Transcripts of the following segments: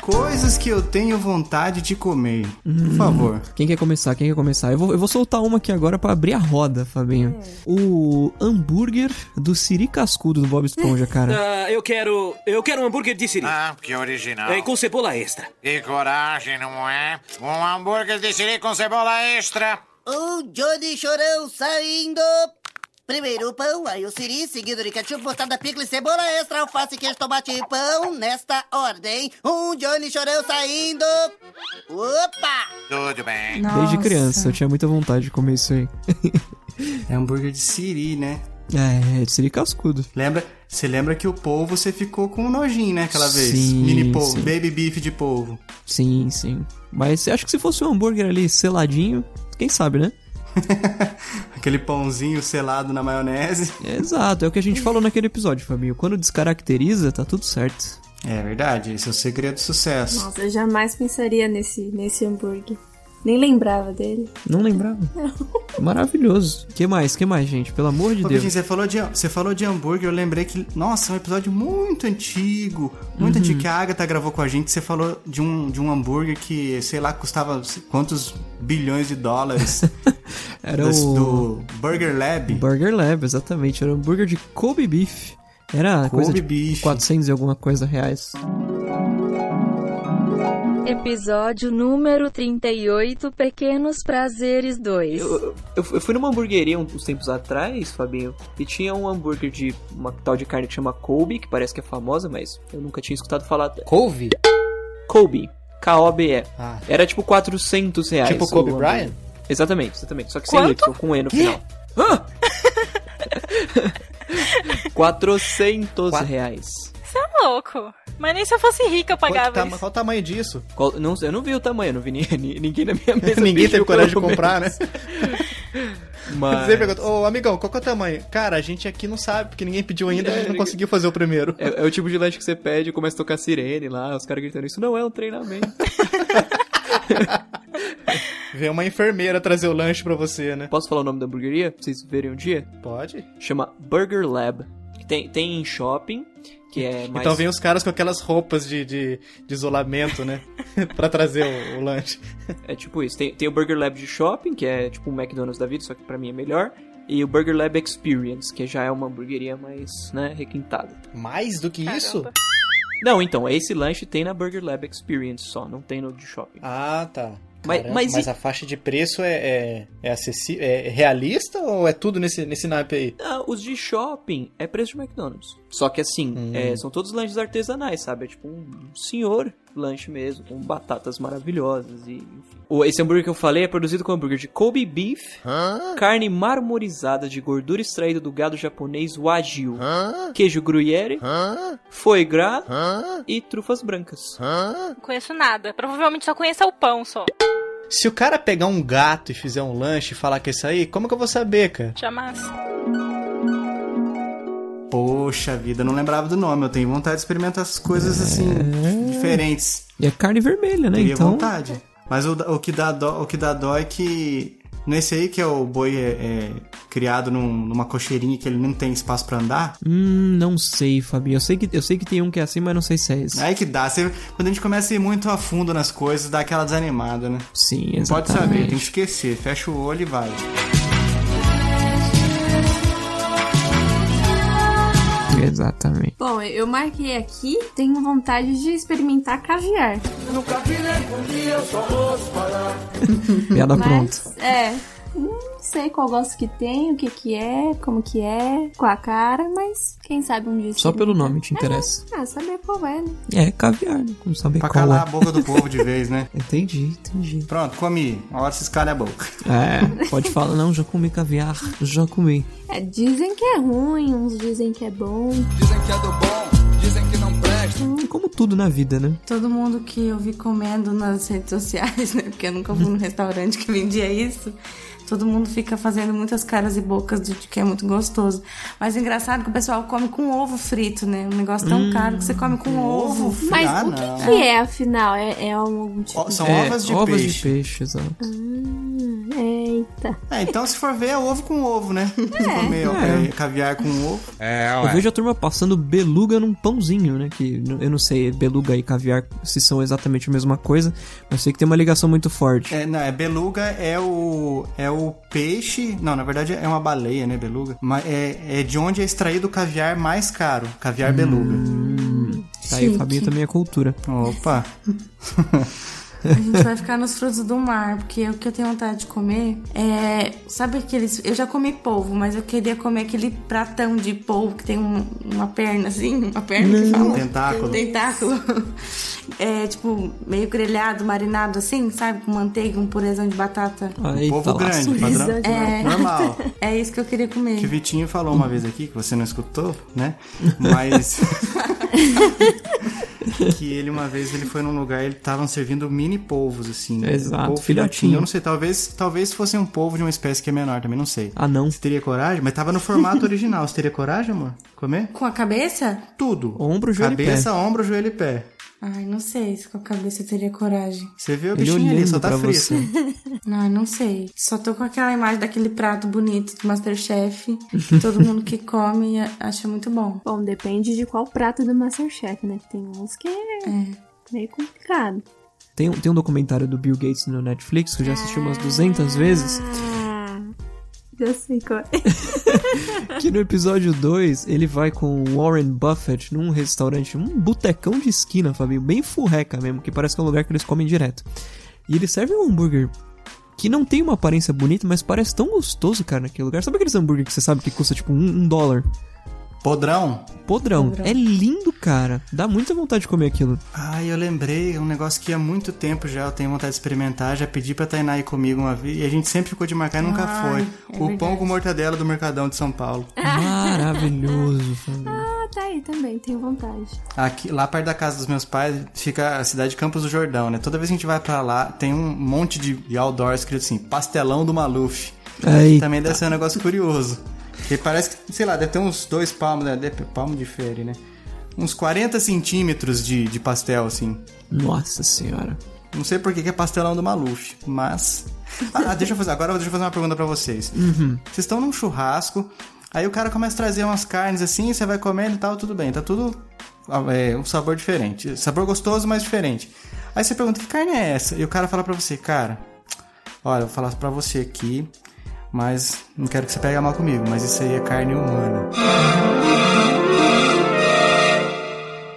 Coisas que eu tenho vontade de comer. Por favor. Quem quer começar? Quem quer começar? Eu vou, eu vou soltar uma aqui agora pra abrir a roda, Fabinho. O hambúrguer do Siri Cascudo do Bob Esponja, cara. Ah, eu quero. Eu quero um hambúrguer de siri. Ah, que original. É, com cebola extra. Que coragem, não é? Um hambúrguer de siri com cebola extra. O Johnny Chorão saindo. Primeiro o pão, aí o siri, seguido de ketchup, mostarda, picles, cebola extra, alface, queijo, tomate e pão. Nesta ordem, um Johnny Chorão saindo. Opa! Tudo bem. Desde criança, eu tinha muita vontade de comer isso aí. É hambúrguer de siri, né? É, de Siri Cascudo. Lembra? Você lembra que o polvo você ficou com um nojinho, né? Aquela vez. Sim, Mini polvo, sim. baby beef de polvo. Sim, sim. Mas acho que se fosse um hambúrguer ali seladinho, quem sabe, né? Aquele pãozinho selado na maionese. Exato, é o que a gente falou naquele episódio, Fabinho. Quando descaracteriza, tá tudo certo. É verdade, esse é o segredo do sucesso. Nossa, eu jamais pensaria nesse, nesse hambúrguer. Nem lembrava dele. Não lembrava. Maravilhoso. Que mais? Que mais, gente? Pelo amor de Ô, Deus. Você falou, de, você falou de hambúrguer, eu lembrei que, nossa, é um episódio muito antigo, muito Uhum. antigo que a Agatha gravou com a gente. Você falou de um, de um hambúrguer que, sei lá, custava quantos bilhões de dólares. Era do, o do Burger Lab. Burger Lab, exatamente. Era um hambúrguer de Kobe Beef. Era Kobe coisa de beef. 400 e alguma coisa reais. Episódio número 38 Pequenos Prazeres 2. Eu, eu, eu fui numa hamburgueria uns tempos atrás, Fabinho, e tinha um hambúrguer de uma tal de carne que chama Kobe, que parece que é famosa, mas eu nunca tinha escutado falar. Couve? Kobe. K-O-B-E. Ah. Era tipo 400 reais. Tipo Kobe. Bryant? Exatamente, exatamente. Só que sem Quanto? Y, com E no final. Hã? 400 Quatro- reais. Você é louco. Mas nem se eu fosse rica eu Qual, pagava ta- isso. qual o tamanho disso? Qual- não, eu não vi o tamanho, eu não vi ni- ni- ninguém na minha mesa. Ninguém teve coragem de comprar, né? Mas... Você pergunta, ô amigão, qual que é o tamanho? Cara, a gente aqui não sabe, porque ninguém pediu ainda, a gente não conseguiu fazer o primeiro. É, é o tipo de lanche que você pede e começa a tocar sirene lá, os caras gritando, isso não é um treinamento. Vem uma enfermeira trazer o lanche pra você, né? Posso falar o nome da hamburgueria? Pra vocês verem um dia? Pode. Chama Burger Lab. Tem, tem em shopping, que é mais... Então vem os caras com aquelas roupas de, de, de isolamento, né? pra trazer o, o lanche. É tipo isso. Tem, tem o Burger Lab de shopping, que é tipo um McDonald's da vida, só que pra mim é melhor. E o Burger Lab Experience, que já é uma hamburgueria mais, né, requintada. Mais do que isso? Caramba. Não, então, esse lanche tem na Burger Lab Experience só, não tem no de shopping. Ah, tá. Mas- Caramba, mas mas e- a faixa de preço é, é, é, acessi- é realista ou é tudo nesse, nesse naipe aí? Ah, os de shopping é preço de McDonald's. Só que assim, Hum. é, são todos lanches artesanais, sabe? É tipo um senhor lanche mesmo, com batatas maravilhosas e enfim. O- Esse hambúrguer que eu falei é produzido com hambúrguer de Kobe Beef, carne marmorizada de gordura extraída do gado japonês Wagyu, queijo gruyere, foie gras e trufas brancas. Não conheço nada. Provavelmente só conheço o pão só. Se o cara pegar um gato e fizer um lanche e falar que é isso aí, como que eu vou saber, cara? Jamais. Poxa vida, não lembrava do nome. Eu tenho vontade de experimentar essas coisas assim, diferentes. E é carne vermelha, né? Teria então, vontade. Mas o, o, que dá dó, o que dá dó é que. Nesse aí que é o boi é, é criado num- numa cocheirinha que ele não tem espaço pra andar. hum, não sei, Fabinho. Eu sei que eu sei que tem um que é assim, mas não sei se é esse. Aí que dá. Você- quando a gente começa a ir muito a fundo nas coisas, dá aquela desanimada, né? Sim, Não pode exatamente. saber, tem que esquecer. Fecha o olho e vai. Exatamente. Bom, eu marquei aqui, tenho vontade de experimentar caviar. Piada pronta. É, não sei qual gosto que tem, o que que é, como que é, com a cara, mas quem sabe um dia... Só pelo nome te interessa. Ah, saber qual é, né? É, caviar, né? Como saber Pra qual calar é. a boca do povo de vez, né? Entendi, entendi. Pronto, comi. A hora se escalha a boca. É, pode falar, não, já comi caviar, já comi. É, dizem que é ruim, uns dizem que é bom. E como tudo na vida, né? Todo mundo que eu vi comendo nas redes sociais, né? Porque eu nunca fui num restaurante que vendia isso. Todo mundo fica fazendo muitas caras e bocas de que é muito gostoso. Mas é engraçado que o pessoal come com ovo frito, né? Um negócio tão Hum, caro que você come com ovo. frito? Mas Ah, o não. que, que é, afinal? É, é algum tipo Ó, São É, ovas de ovas peixe. de peixe, exato. Hum, Eita. É, então se for ver, é ovo com ovo, né? Comer É. é, caviar com ovo. É, Eu vejo a turma passando beluga num pãozinho, né? Que eu não sei, beluga e caviar se são exatamente a mesma coisa, mas sei que tem uma ligação muito forte. É, não, é beluga é o é o peixe, não, na verdade é uma baleia, né, beluga. Mas é, é de onde é extraído o caviar mais caro, caviar beluga. Tá aí, o. Fabinho também é cultura. Opa. A gente vai ficar nos frutos do mar, porque o que eu tenho vontade de comer é. Sabe aqueles. Eu já comi polvo, mas eu queria comer aquele pratão de polvo que tem um- uma perna assim, uma perna que fala. Tentáculo. Tentáculo. É tipo, meio grelhado, marinado assim, sabe? Com manteiga, um purezão de batata. Aí, tá lá. grande, padrão. É. Normal. É isso que eu queria comer. Que o Vitinho falou uma vez aqui, que você não escutou, né? Mas. que ele uma vez ele foi num lugar ele estavam servindo mini polvos, assim. Exato, polvo filhotinho. Eu não sei, talvez, talvez fosse um polvo de uma espécie que é menor, também não sei. Ah, não. Você teria coragem? Mas tava no formato original. Você teria coragem, amor? Comer? Com a cabeça? Tudo. Ombro, joelho e pé. Cabeça, ombro, joelho e pé. Ai, não sei se com a cabeça eu teria coragem. Você vê o Ele bichinho ali, só tá você. Não, não sei. Só tô com aquela imagem daquele prato bonito do Masterchef. todo mundo que come acha muito bom. Bom, depende de qual prato do Masterchef, né? Que tem uns que é, meio complicado. Tem, um- tem um documentário do Bill Gates no Netflix que eu já assisti umas 200 vezes. É. Que no episódio 2 ele vai com Warren Buffett num restaurante, um botecão de esquina, Fabinho, bem furreca mesmo, que parece que é um lugar que eles comem direto. E ele serve um hambúrguer que não tem uma aparência bonita, mas parece tão gostoso, cara, naquele lugar. Sabe aqueles hambúrguer que você sabe que custa tipo um, um dólar? Podrão? Podrão. É lindo, cara. Dá muita vontade de comer aquilo. Ai, eu lembrei, um negócio que há muito tempo já eu tenho vontade de experimentar. Já pedi pra Tainá ir comigo uma vez e a gente sempre ficou de marcar e nunca Ai, foi. é o pão verdade. com mortadela do Mercadão de São Paulo. Maravilhoso. Ah, tá aí também, tenho vontade. Aqui, lá perto da casa dos meus pais fica a cidade de Campos do Jordão, né? Toda vez que a gente vai pra lá, tem um monte de, de outdoor escrito assim, pastelão do Maluf. Eita. Também deve ser um negócio curioso. Porque parece que, sei lá, deve ter uns dois palmos, né? Deve- palmo de fere, né? Uns 40 centímetros de, de pastel, assim. Nossa senhora. Não sei por que que é pastelão do Maluf, mas. Ah, deixa eu fazer. Agora deixa eu fazer uma pergunta pra vocês. Vocês estão num churrasco, aí o cara começa a trazer umas carnes assim, você vai comendo e tal, tudo bem, tá tudo. É, um sabor diferente. Sabor gostoso, mas diferente. Aí você pergunta, que carne é essa? E o cara fala pra você, cara, olha, eu vou falar pra você aqui, mas não quero que você pegue mal comigo, mas isso aí é carne humana.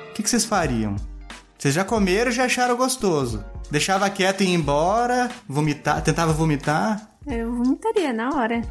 O que, que vocês fariam? Vocês já comeram e já acharam gostoso. Deixava quieto e ia embora, vomitar, tentava vomitar, Eu vomitaria na hora.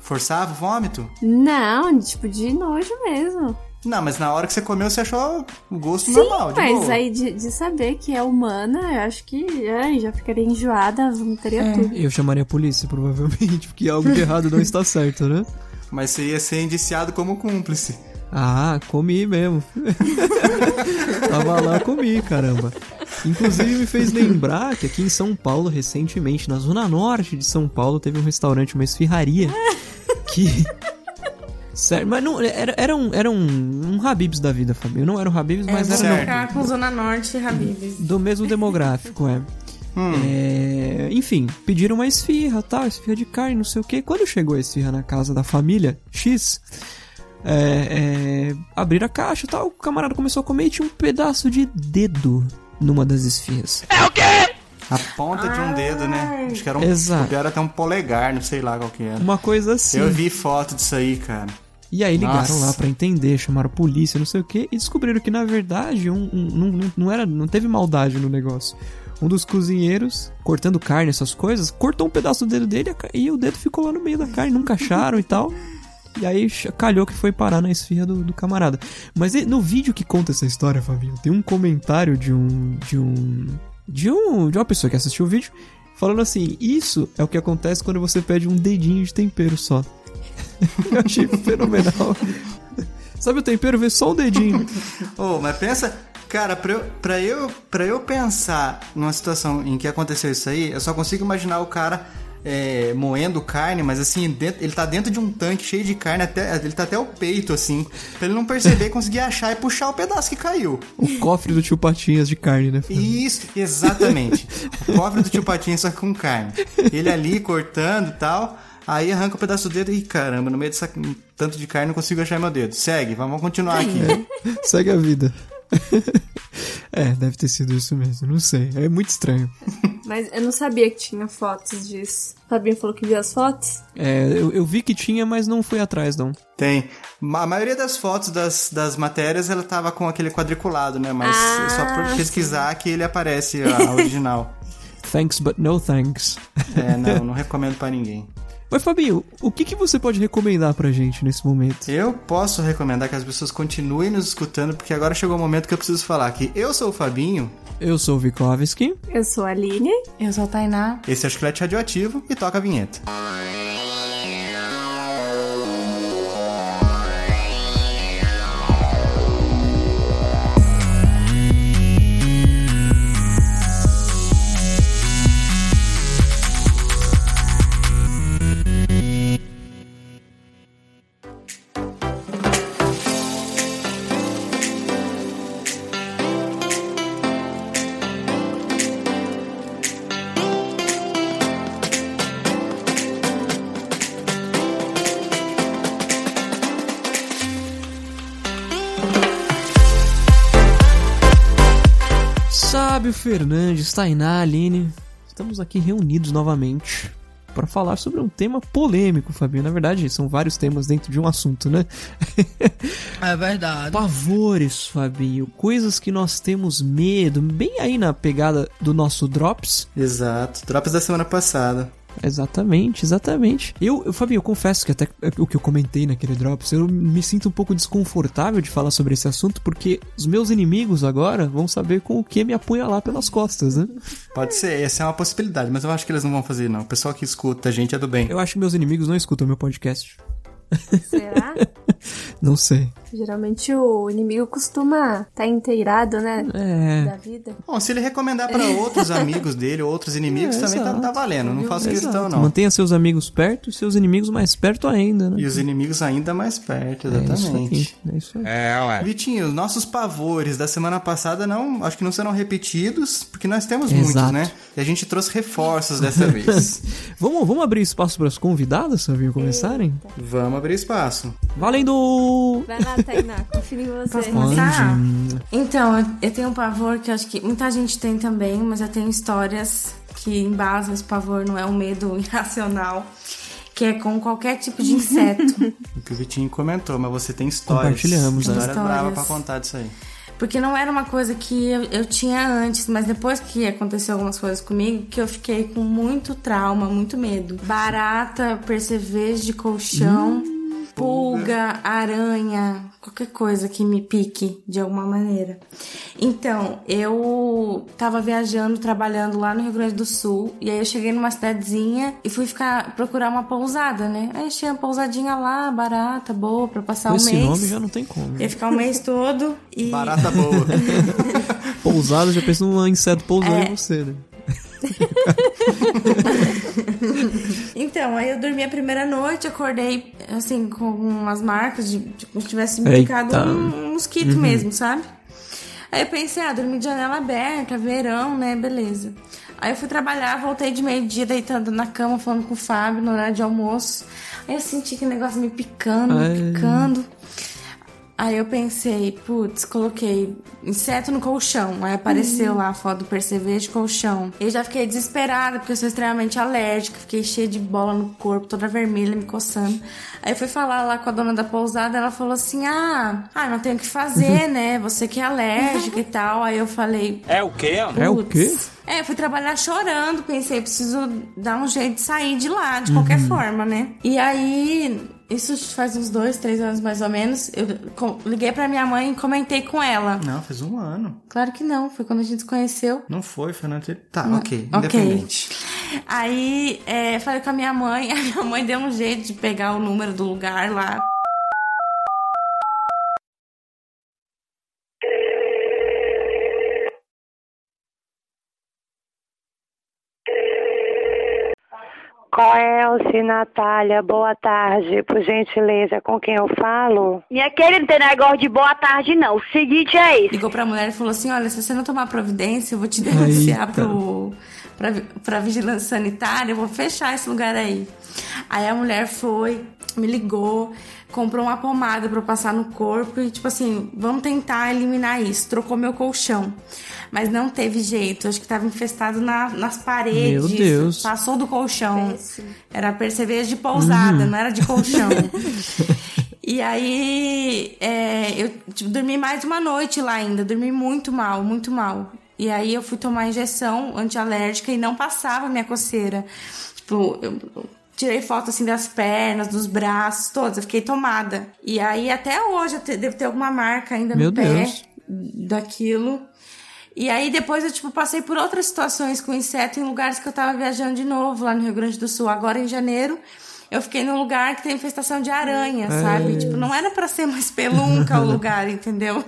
forçava o vômito? Não, tipo, de nojo mesmo. Não, mas na hora que você comeu, você achou o gosto Sim, normal, de mas boa. aí de, de saber que é humana, eu acho que ai, já ficaria enjoada, vomitaria É. tudo. Eu chamaria a polícia, provavelmente, porque algo de errado não está certo, né? Mas você ia ser indiciado como cúmplice. Ah, comi mesmo. Tava lá, comi, caramba. Inclusive me fez lembrar que aqui em São Paulo, recentemente, na zona norte de São Paulo, teve um restaurante, uma esfirraria, que... Sério, mas não, era, era, um, era um, um Habibs da vida, Fabio. Não era um Habibs, É, mas era ficar com Zona Norte e Habibs. do mesmo demográfico, é. É, Enfim, pediram uma esfirra, tal, esfirra de carne, não sei o que. Quando chegou a esfirra na casa da família X, é, é, abriram a caixa e tal, o camarada começou a comer e tinha um pedaço de dedo numa das esfirras. A ponta de um dedo, né? Acho que era um. Exato. Era até um polegar, não sei lá qual que era. Uma coisa assim. Eu vi foto disso aí, cara. E aí ligaram Nossa. lá pra entender, chamaram a polícia, não sei o que, e descobriram que na verdade um, um- não, não- era, não teve maldade no negócio. Um dos cozinheiros, cortando carne, essas coisas, cortou um pedaço do dedo dele e o dedo ficou lá no meio da carne, nunca acharam e tal. E aí calhou que foi parar na esfirra do, do camarada. Mas no vídeo que conta essa história, Fabinho, tem um comentário de um. de um. de um. de uma pessoa que assistiu o vídeo falando assim: Isso é o que acontece quando você pede um dedinho de tempero só. Eu achei fenomenal. Sabe o tempero? Vê só um dedinho. Ô, mas pensa, cara, pra eu, pra, eu, pra eu pensar numa situação em que aconteceu isso aí, eu só consigo imaginar o cara é, moendo carne, mas assim, dentro- ele tá dentro de um tanque cheio de carne, até, ele tá até o peito, assim, pra ele não perceber, conseguir achar e puxar o pedaço que caiu. O cofre do tio Patinhas de carne, né? Isso, exatamente. O cofre do tio Patinho só com carne. Ele ali cortando e tal. Aí arranca o pedaço do dedo e caramba, no meio dessa tanto de carne não consigo achar meu dedo. Segue, vamos continuar aqui. Segue a vida. é, deve ter sido isso mesmo. Não sei. É muito estranho. Mas eu não sabia que tinha fotos disso. Fabinho falou que viu as fotos? É, eu, eu vi que tinha, mas não fui atrás, não. Tem. A maioria das fotos das, das matérias ela tava com aquele quadriculado, né? Mas Ah, é só por pesquisar que ele aparece a original. Thanks, but no thanks. É, não, não recomendo pra ninguém. Mas, Fabinho, o que, que você pode recomendar pra gente nesse momento? Eu posso recomendar que as pessoas continuem nos escutando, porque agora chegou o momento que eu preciso falar que eu sou o Fabinho, Eu sou o Vikovski. Eu sou a Aline. Eu sou a Tainá. esse é o Chiclete Radioativo e toca a vinheta. Fernandes, Tainá, Aline, estamos aqui reunidos novamente para falar sobre um tema polêmico, Fabinho. Na verdade, são vários temas dentro de um assunto, né? É verdade. Pavores, Fabinho, coisas que nós temos medo, bem aí na pegada do nosso Drops. Exato. Drops da semana passada. Exatamente, exatamente. Eu, eu, Fabinho, eu confesso que até o que eu comentei naquele Drops, eu me sinto um pouco desconfortável de falar sobre esse assunto, porque os meus inimigos agora vão saber com o que me apunhalar pelas costas, né? Pode ser, essa é uma possibilidade, mas eu acho que eles não vão fazer, não. O pessoal que escuta a gente é do bem. Eu acho que meus inimigos não escutam meu podcast. Será? Não sei. Geralmente o inimigo costuma estar inteirado, né? É. Da vida. Bom, se ele recomendar pra outros amigos dele, ou outros inimigos, É, também tá, tá valendo. Não faço Exato. questão, não. Mantenha seus amigos perto e seus inimigos mais perto ainda, né? E os inimigos ainda mais perto, É isso exatamente. aí. É isso aí. É, ué. Vitinho, os nossos pavores da semana passada não, acho que não serão repetidos, porque nós temos Exato. muitos, né? E a gente trouxe reforços dessa vez. Vamos, vamos abrir espaço para as convidadas, Fabinho, começarem? Vamos abrir espaço. Valendo! Vai lá, Tainá, confio em você. Posso começar? Então, eu- tenho um pavor que eu acho que muita gente tem também, mas eu tenho histórias que embasam esse pavor, não é um medo irracional, que é com qualquer tipo de inseto. O que o Vitinho comentou, mas você tem histórias. Compartilhamos, né? História brava pra contar disso aí. Porque não era uma coisa que eu, eu tinha antes, mas depois que aconteceu algumas coisas comigo, que eu fiquei com muito trauma, muito medo. Barata, percevejo de colchão, pulga, aranha, qualquer coisa que me pique de alguma maneira. Então, eu tava viajando, trabalhando lá no Rio Grande do Sul, e aí eu cheguei numa cidadezinha e fui ficar procurar uma pousada, né? Aí achei uma pousadinha lá, barata, boa, pra passar Com um esse mês. nome já não tem como. Ia ficar o mês todo e. Barata boa. Pousado, já pensa num inseto pousando É. em você, né? Então, aí eu dormi a primeira noite, acordei assim, com umas marcas de, de como se tivesse me picado um, um mosquito Uhum. mesmo, sabe? Aí eu pensei, ah, dormi de janela aberta, verão, né? Beleza. Aí eu fui trabalhar, voltei de meio-dia deitando na cama, falando com o Fábio no horário de almoço. Aí eu senti que o negócio me picando, me picando. Aí eu pensei, putz, coloquei inseto no colchão. Aí apareceu lá a foto do percevejo de colchão. Eu já fiquei desesperada, porque eu sou extremamente alérgica. Fiquei cheia de bola no corpo, toda vermelha, me coçando. Aí fui falar lá com a dona da pousada, ela falou assim: Ah, ah não tenho o que fazer, né? Você que é alérgica e tal. Aí eu falei, É o quê? É o quê? é, eu fui trabalhar chorando, pensei, preciso dar um jeito de sair de lá, de qualquer forma, né? E aí, isso faz uns dois, três anos mais ou menos, eu liguei pra minha mãe e comentei com ela. Não, faz um ano. Claro que não, foi quando a gente se conheceu. Não foi, foi na anterior. Tá, Não, ok. Independente. Aí, é, falei com a minha mãe, a minha mãe deu um jeito de pegar o número do lugar lá. Coelce, Natália, boa tarde. Por gentileza, com quem eu falo? Minha querida, não tem negócio de boa tarde, não. O seguinte é isso. Ligou pra mulher e falou assim: olha, se você não tomar providência, eu vou te denunciar Eita. pro, pra, pra vigilância sanitária, eu vou fechar esse lugar aí. Aí a mulher foi, me ligou, comprou uma pomada pra eu passar no corpo e, tipo assim, vamos tentar eliminar isso. Trocou meu colchão. Mas não teve jeito, acho que tava infestado na- nas paredes. Meu Deus. Passou do colchão. Era cerveja de pousada, Uhum. não era de colchão. E aí, é, eu tipo, dormi mais de uma noite lá ainda, dormi muito mal, muito mal. E aí eu fui tomar injeção antialérgica e não passava a minha coceira. Tipo, eu eu tirei foto assim das pernas, dos braços, todos, eu fiquei tomada. E aí até hoje eu te- devo ter alguma marca ainda Meu no pé Deus. daquilo. E aí depois eu, tipo, passei por outras situações com inseto em lugares que eu tava viajando de novo, lá no Rio Grande do Sul. Agora em janeiro, eu fiquei num lugar que tem infestação de aranha, É. sabe? Tipo, não era pra ser uma espelunca o lugar, entendeu?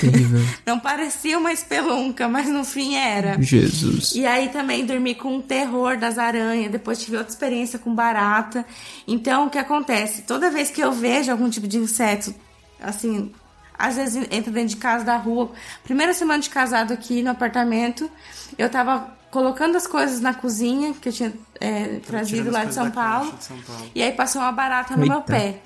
Terrível. Não parecia uma espelunca, mas no fim era. Jesus. E aí também dormi com o terror das aranhas, depois tive outra experiência com barata. Então, o que acontece? Toda vez que eu vejo algum tipo de inseto, assim, às vezes entra dentro de casa da rua. Primeira semana de casado aqui no apartamento, eu tava colocando as coisas na cozinha, que eu tinha é, trazido lá de São Paulo. de São Paulo. E aí passou uma barata no meu Eita. pé.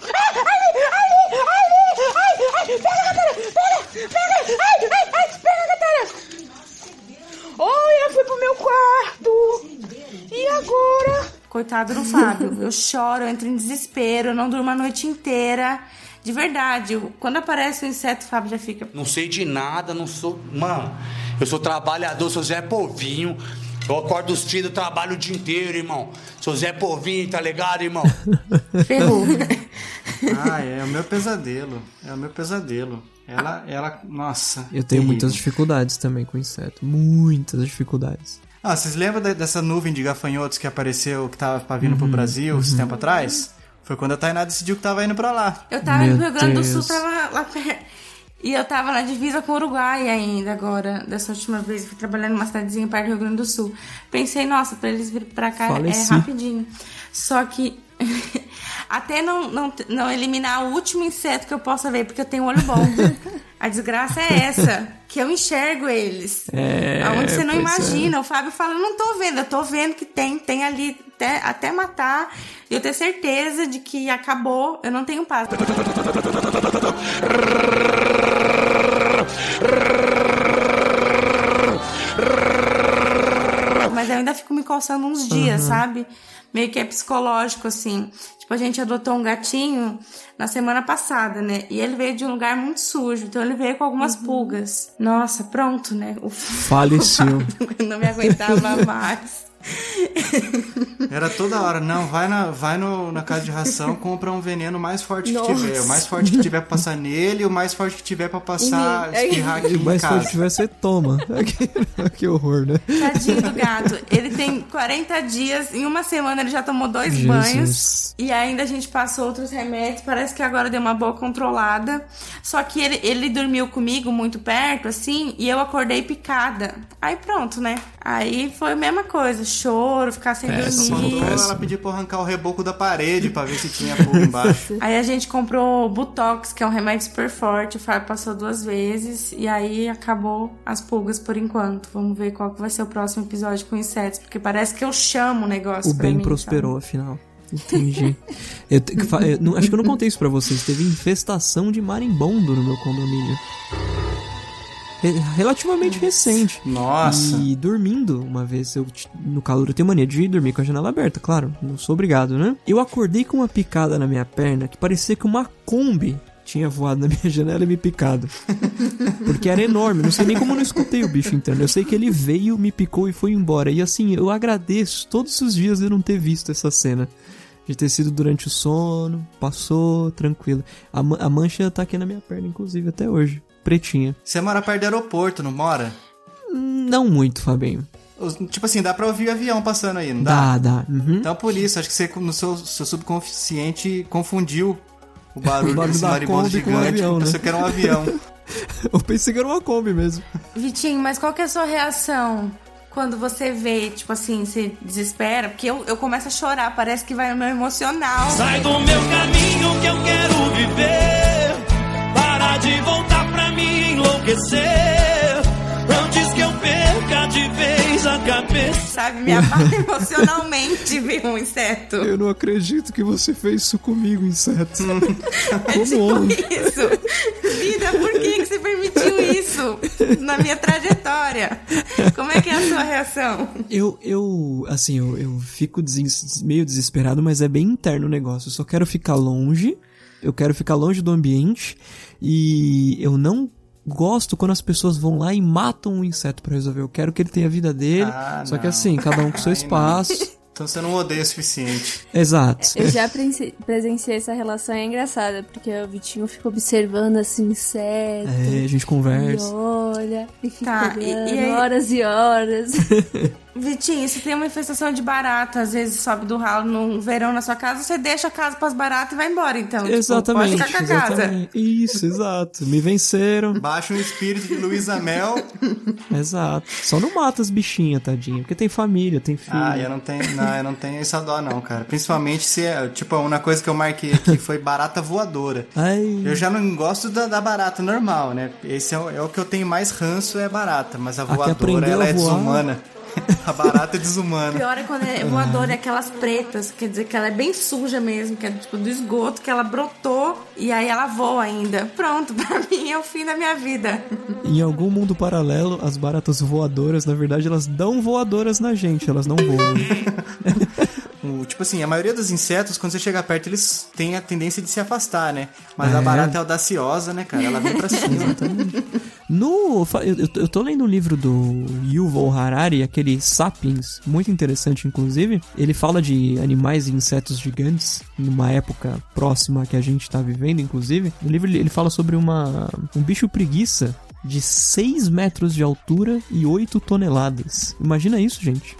Oi, eu fui pro meu quarto. E agora? Coitado do Fábio. Eu choro, eu entro em desespero, eu não durmo a noite inteira. De verdade, quando aparece o inseto, o Fábio já fica. Não sei de nada, não sou. Mano, eu sou trabalhador, sou Zé Povinho. Eu acordo cedo, trabalho o dia inteiro, irmão. Sou Zé Povinho, tá ligado, irmão? Ferrou. Ah, é o meu pesadelo. É o meu pesadelo. Ela, ela, nossa. Eu tenho terrível. muitas dificuldades também com inseto. Muitas dificuldades. Ah, vocês lembram de- dessa nuvem de gafanhotos que apareceu, que tava pra vindo pro Uhum, Brasil esse uhum. tempo atrás? Foi quando a Tainá decidiu que tava indo pra lá. Eu tava Meu no Rio Grande do Sul, tava lá perto. E eu tava na divisa com o Uruguai ainda agora. Dessa última vez, fui trabalhar numa cidadezinha perto do Rio Grande do Sul. Pensei, nossa, pra eles virem pra cá Faleci. é rapidinho. Só que até não, não, não eliminar o último inseto que eu possa ver, porque eu tenho olho bom. A desgraça é essa, que eu enxergo eles. É, Aonde você não é. imagina. O Fábio fala, não tô vendo, eu tô vendo que tem, tem ali até, até matar. E eu tenho certeza de que acabou, eu não tenho paz. Mas eu ainda fico me coçando uns dias, Uhum. sabe? Meio que é psicológico, assim. Tipo, a gente adotou um gatinho na semana passada, né? E ele veio de um lugar muito sujo. Então ele veio com algumas pulgas. Nossa, pronto, né? O Faleceu. eu não me aguentava mais. Era toda hora, não, vai na, vai no, na casa de ração, compra um veneno mais forte que Nossa. tiver. O mais forte que tiver pra passar nele, o mais forte que tiver pra passar, espirrar aqui E em mais casa. forte tiver, você toma. que, que horror, né? Tadinho do gato. Ele tem 40 dias, em uma semana ele já tomou dois Jesus. banhos. E ainda a gente passou outros remédios. Parece que agora deu uma boa controlada. Só que ele, ele dormiu comigo muito perto, assim, e eu acordei picada. Aí pronto, né? Aí foi a mesma coisa. Choro, ficar sem Faltou dormir. ela pedir pra eu arrancar o reboco da parede pra ver se tinha pulga embaixo. Aí a gente comprou Butox, que é um remédio super forte. O Fábio passou duas vezes. E aí acabou as pulgas por enquanto. Vamos ver qual que vai ser o próximo episódio com insetos. Porque parece que eu chamo o negócio O pra bem mim, prosperou, afinal. Entendi. Eu te- eu não- acho que eu não contei isso pra vocês. Teve infestação de marimbondo no meu condomínio. Re- Relativamente recente. Nossa. E dormindo uma vez, eu no calor eu tenho mania de dormir com a janela aberta, claro. Não sou obrigado, né? Eu acordei com uma picada na minha perna que parecia que uma Kombi tinha voado na minha janela e me picado. Porque era enorme, não sei nem como eu não escutei o bicho entrando. Eu sei que ele veio, me picou e foi embora. E assim, eu agradeço todos os dias de não ter visto essa cena. De ter sido durante o sono, passou, tranquilo. A, ma- a mancha tá aqui na minha perna, inclusive, até hoje. Pretinha. Você mora perto do aeroporto, não mora? Não muito, Fabinho. Tipo assim, dá pra ouvir o avião passando aí, não dá? Dá, dá. Uhum. Então por isso, acho que você no seu, seu subconsciente confundiu o barulho, O barulho desse marimbondo gigante. avião, né? Você quer um avião. Eu pensei que era uma Kombi mesmo. Vitinho, mas qual que é a sua reação quando você vê, tipo assim, você desespera, porque eu, eu começo a chorar, parece que vai o meu emocional. Sai do meu caminho que eu quero viver. Enlouquecer. Antes que eu perca de vez a cabeça. Sabe, me abala emocionalmente ver um inseto. Eu não acredito que você fez isso comigo, inseto. É Como tipo isso. Vida, por que, que você permitiu isso na minha trajetória? Como é que é a sua reação? Eu, eu, assim, eu, eu fico des- meio desesperado, mas é bem interno o negócio. Eu só quero ficar longe, eu quero ficar longe do ambiente e eu não gosto quando as pessoas vão lá e matam um inseto pra resolver. Eu quero que ele tenha a vida dele, Ah, só que não. assim, cada um com seu Aí não. espaço. Então você não odeia o suficiente. Exato. Eu já presen- presenciei essa relação, é engraçada, porque o Vitinho fica observando assim, inseto. É, a gente E conversa. olha, e fica Tá, e- olhando e aí- horas e horas. Vitinho, se tem uma infestação de barata, às vezes sobe do ralo no verão na sua casa, você deixa a casa pras baratas e vai embora, então. Tipo, Exatamente, pode ficar com a casa. exatamente. Isso, exato. Me venceram. Baixa um espírito de Luísa Mel. Exato. Só não mata as bichinhas, tadinha. Porque tem família, tem filho. Ah, eu não tenho, não, eu não tenho essa dó não, cara. Principalmente se é, tipo, uma coisa que eu marquei aqui foi barata voadora. Ai. Eu já não gosto da, da barata normal, né? Esse é o, é o que eu tenho mais ranço é barata, mas a voadora ela a é voar. desumana. a barata é desumana. Pior é quando é voadora, é aquelas pretas, quer dizer que ela é bem suja mesmo, que é tipo do esgoto, que ela brotou e aí ela voa ainda. Pronto, pra mim é o fim da minha vida. Em algum mundo paralelo, as baratas voadoras, na verdade, elas dão voadoras na gente, elas não voam. O- tipo assim, a maioria dos insetos, quando você chega perto, eles têm a tendência de se afastar, né? Mas É. a barata é audaciosa, né, cara? Ela vem pra cima. No, eu, eu- tô lendo um livro do Yuval Harari, aquele Sapiens, muito interessante inclusive. Ele fala de animais e insetos gigantes numa época próxima que a gente tá vivendo, inclusive. No livro ele fala sobre uma um bicho preguiça de 6 metros de altura e 8 toneladas. Imagina isso, gente.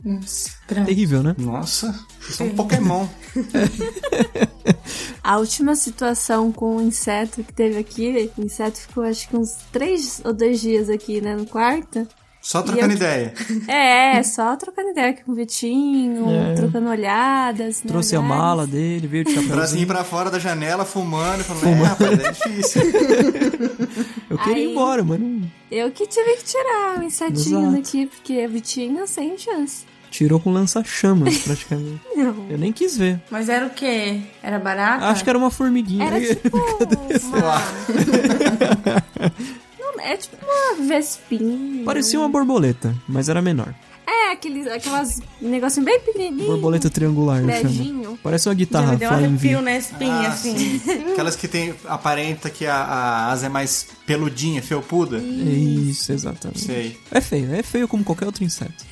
Terrível, né? Nossa, isso é um Pokémon. A última situação com o inseto que teve aqui, o inseto ficou acho que uns três ou dois dias aqui, né, no quarto. Só trocando eu- ideia. É, só trocando ideia aqui com o Vitinho, É. trocando olhadas. né, Trouxe a olhares. mala dele, veio de chapéuzinho. pra fora da janela, fumando, falando, é, rapaz, é difícil. Eu queria ir Aí- embora, mas não Eu que tive que tirar o insetinho Exato. daqui, porque o Vitinho sem chance. tirou com lança-chamas, praticamente. Não. Eu nem quis ver. Mas era o quê? Era barata? Acho que era uma formiguinha. Era tipo uma... Não, é tipo uma vespinha. Parecia uma borboleta, mas era menor. É, aqueles, aquelas negocinho bem pequenininho. Borboleta triangular, Beijinho. chamo. Parece uma guitarra deu um arrepio na espinha, Ah, assim. Aquelas que tem, aparenta que a, a asa é mais peludinha, felpuda. Isso, exatamente. Sei. É feio, é feio como qualquer outro inseto.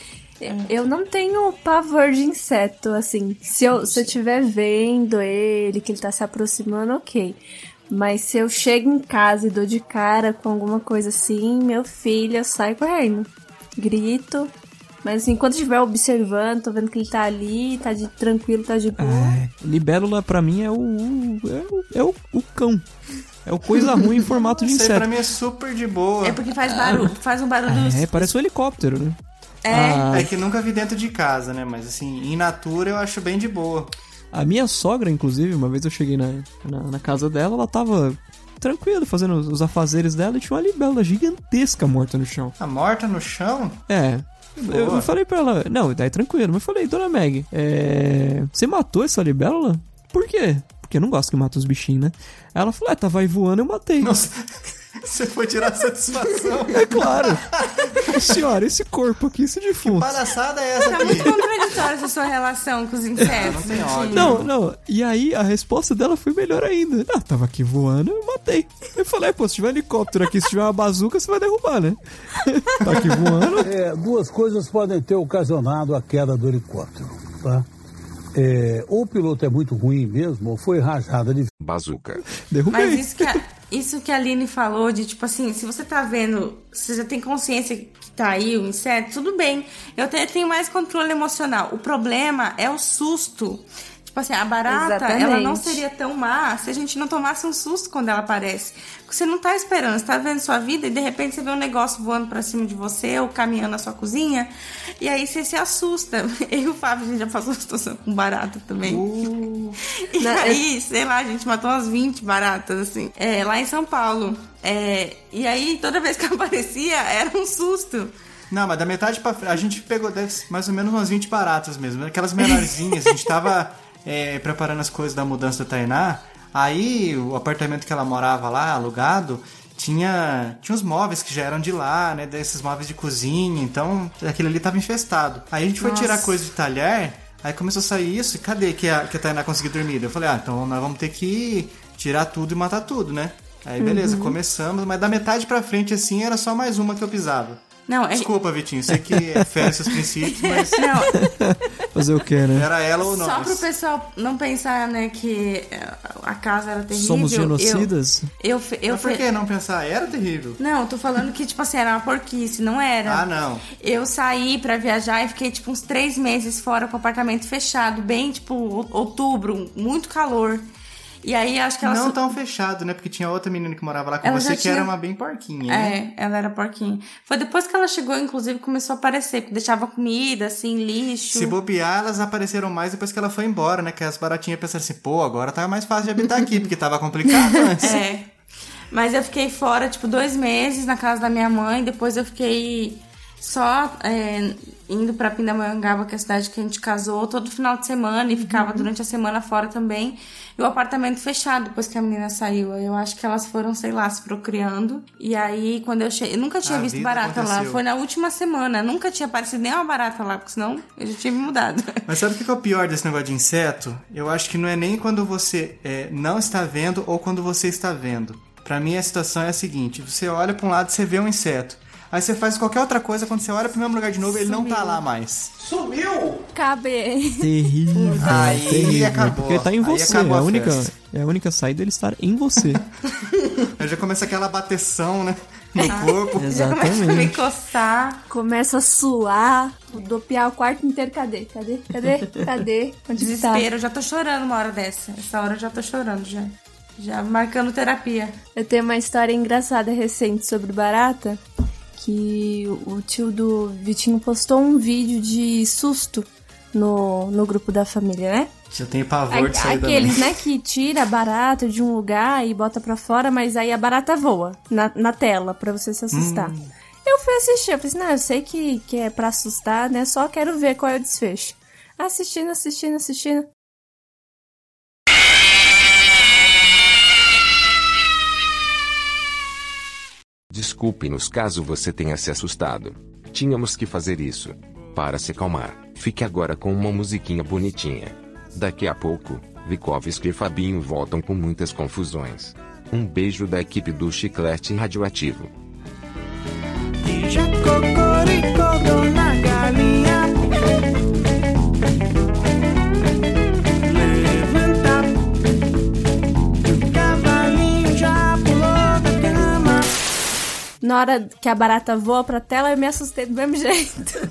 Eu não tenho pavor de inseto, assim. Se eu, se eu estiver vendo ele, que ele tá se aproximando, ok. Mas se eu chego em casa e dou de cara com alguma coisa assim, meu filho, eu saio correndo. Grito. Mas assim, enquanto estiver observando, tô vendo que ele tá ali, tá de tranquilo, tá de boa. É, libélula pra mim é o, é o, é o, o cão. É o coisa ruim em formato de Isso aí inseto. pra mim é super de boa. É porque faz barulho, faz um barulho. É, parece um helicóptero, né? É. Ah, É que nunca vi dentro de casa, né? Mas assim, in natura eu acho bem de boa. A minha sogra, inclusive, uma vez eu cheguei na, na, na casa dela, ela tava tranquila, fazendo os, os afazeres dela e tinha uma libélula gigantesca morta no chão. A morta no chão? É. Eu, eu falei pra ela, não, daí tranquilo, mas eu falei, dona Meg, é, você matou essa libélula? Por quê? Porque eu não gosto que mata os bichinhos, né? Ela falou, é, tava aí voando, eu matei. Nossa, você foi tirar satisfação. É claro. Senhora, esse corpo aqui, esse defunto. Palhaçada é essa Tá aqui? muito contraditória essa sua relação com os insetos. não. Não, não. E aí a resposta dela foi melhor ainda. Ah, tava aqui voando, eu matei. Eu falei, pô, se tiver helicóptero aqui, se tiver uma bazuca, você vai derrubar, né? tá aqui voando. É, duas coisas podem ter ocasionado a queda do helicóptero, tá? É, ou o piloto é muito ruim mesmo, ou foi rajada de Bazuca. Derrubei. Mas isso que, a, isso que a Aline falou de, tipo assim, se você tá vendo, você já tem consciência que tá aí o inseto, tudo bem. Eu até tenho mais controle emocional. O problema é o susto. Tipo assim, a barata, Exatamente. ela não seria tão má se a gente não tomasse um susto quando ela aparece. Porque você não tá esperando, você tá vendo sua vida e de repente você vê um negócio voando pra cima de você ou caminhando na sua cozinha e aí você se assusta. Eu e o Fábio, a gente já passou situação com barata também. E Não, aí, sei lá, a gente matou umas 20 baratas, assim, é, lá em São Paulo. É, e aí, toda vez que aparecia, era um susto. Não, mas da metade pra frente, a gente pegou mais ou menos umas 20 baratas mesmo. Aquelas menorzinhas, a gente tava é, preparando as coisas da mudança da Tainá. Aí o apartamento que ela morava lá, alugado, tinha, tinha uns móveis que já eram de lá, né? Desses móveis de cozinha, então aquele ali tava infestado. Aí a gente foi Nossa. tirar coisa de talher, aí começou a sair isso, e cadê que a, que a Tainá conseguiu dormir? Eu falei, ah, então nós vamos ter que tirar tudo e matar tudo, né? Aí beleza, Uhum. começamos, mas da metade pra frente assim era só mais uma que eu pisava. Não, é- Desculpa, Vitinho, sei que é fere seus princípios, mas Fazer o quê, né? era ela ou Só nós. pro pessoal não pensar, né, que é, a casa era terrível. Somos eu- genocidas? Eu, fe- eu, Mas por fe- que não pensar? Era terrível. Não, eu tô falando que, tipo assim, era uma porquice, não era. Ah, não. Eu saí pra viajar e fiquei, tipo, uns três meses fora com o apartamento fechado, bem, tipo, outubro, muito calor. E aí, acho que ela... Não tão fechado, né? Porque tinha outra menina que morava lá com Ela você que tinha- era uma bem porquinha, né? É, ela era porquinha. Foi depois que ela chegou, inclusive, começou a aparecer. porque Deixava comida, assim, lixo. Se bobear, elas apareceram mais depois que ela foi embora, né? Que as baratinhas pensaram assim, pô, agora tá mais fácil de habitar aqui, porque tava complicado antes. É. Mas eu fiquei fora, tipo, dois meses na casa da minha mãe. Depois eu fiquei só é, indo pra Pindamonhangaba, que é a cidade que a gente casou, todo final de semana. E ficava durante a semana fora também. E o apartamento fechado depois que a menina saiu. Eu acho que elas foram, sei lá, se procriando. E aí, quando eu cheguei... Eu nunca tinha A visto barata lá. aconteceu. Foi na última semana. Nunca tinha aparecido nem uma barata lá, porque senão eu já tinha me mudado. Mas sabe o que é o pior desse negócio de inseto? Eu acho que não é nem quando você é, não está vendo ou quando você está vendo. Pra mim a situação é a seguinte: você olha pra um lado e você vê um inseto. Aí você faz qualquer outra coisa, quando você olha pro mesmo lugar de novo, ele não tá lá mais. Sumiu! Cabe. Terrível. Aí terrível. acabou. Porque tá em Aí você. É a a única, festa. é a única saída ele estar em você. Aí já começa aquela bateção, né? No Ah. corpo. Já começa a me coçar. Começa a suar, dopear o quarto inteiro. Cadê? Cadê? Cadê? Cadê? Onde está? Desespero. Eu já tô chorando uma hora dessa. Essa hora eu já tô chorando, já. Já marcando terapia. Eu tenho uma história engraçada recente sobre barata, que o tio do Vitinho postou um vídeo de susto no, no grupo da família, né? Já tem pavor de sair Aqueles, né, que tira a barata de um lugar e bota pra fora, mas aí a barata voa na, na tela pra você se assustar. Hum. Eu fui assistir, eu falei assim, não, eu sei que, que é pra assustar, né? Só quero ver qual é o desfecho. Assistindo, assistindo, assistindo. Desculpe-nos caso você tenha se assustado. Tínhamos que fazer isso. Para se acalmar, fique agora com uma musiquinha bonitinha. Daqui a pouco, Vikovski e Fabinho voltam com muitas confusões. Um beijo da equipe do Chiclete Radioativo. E já cocoricou na galinha. Na hora que a barata voa pra tela, eu me assustei do mesmo jeito.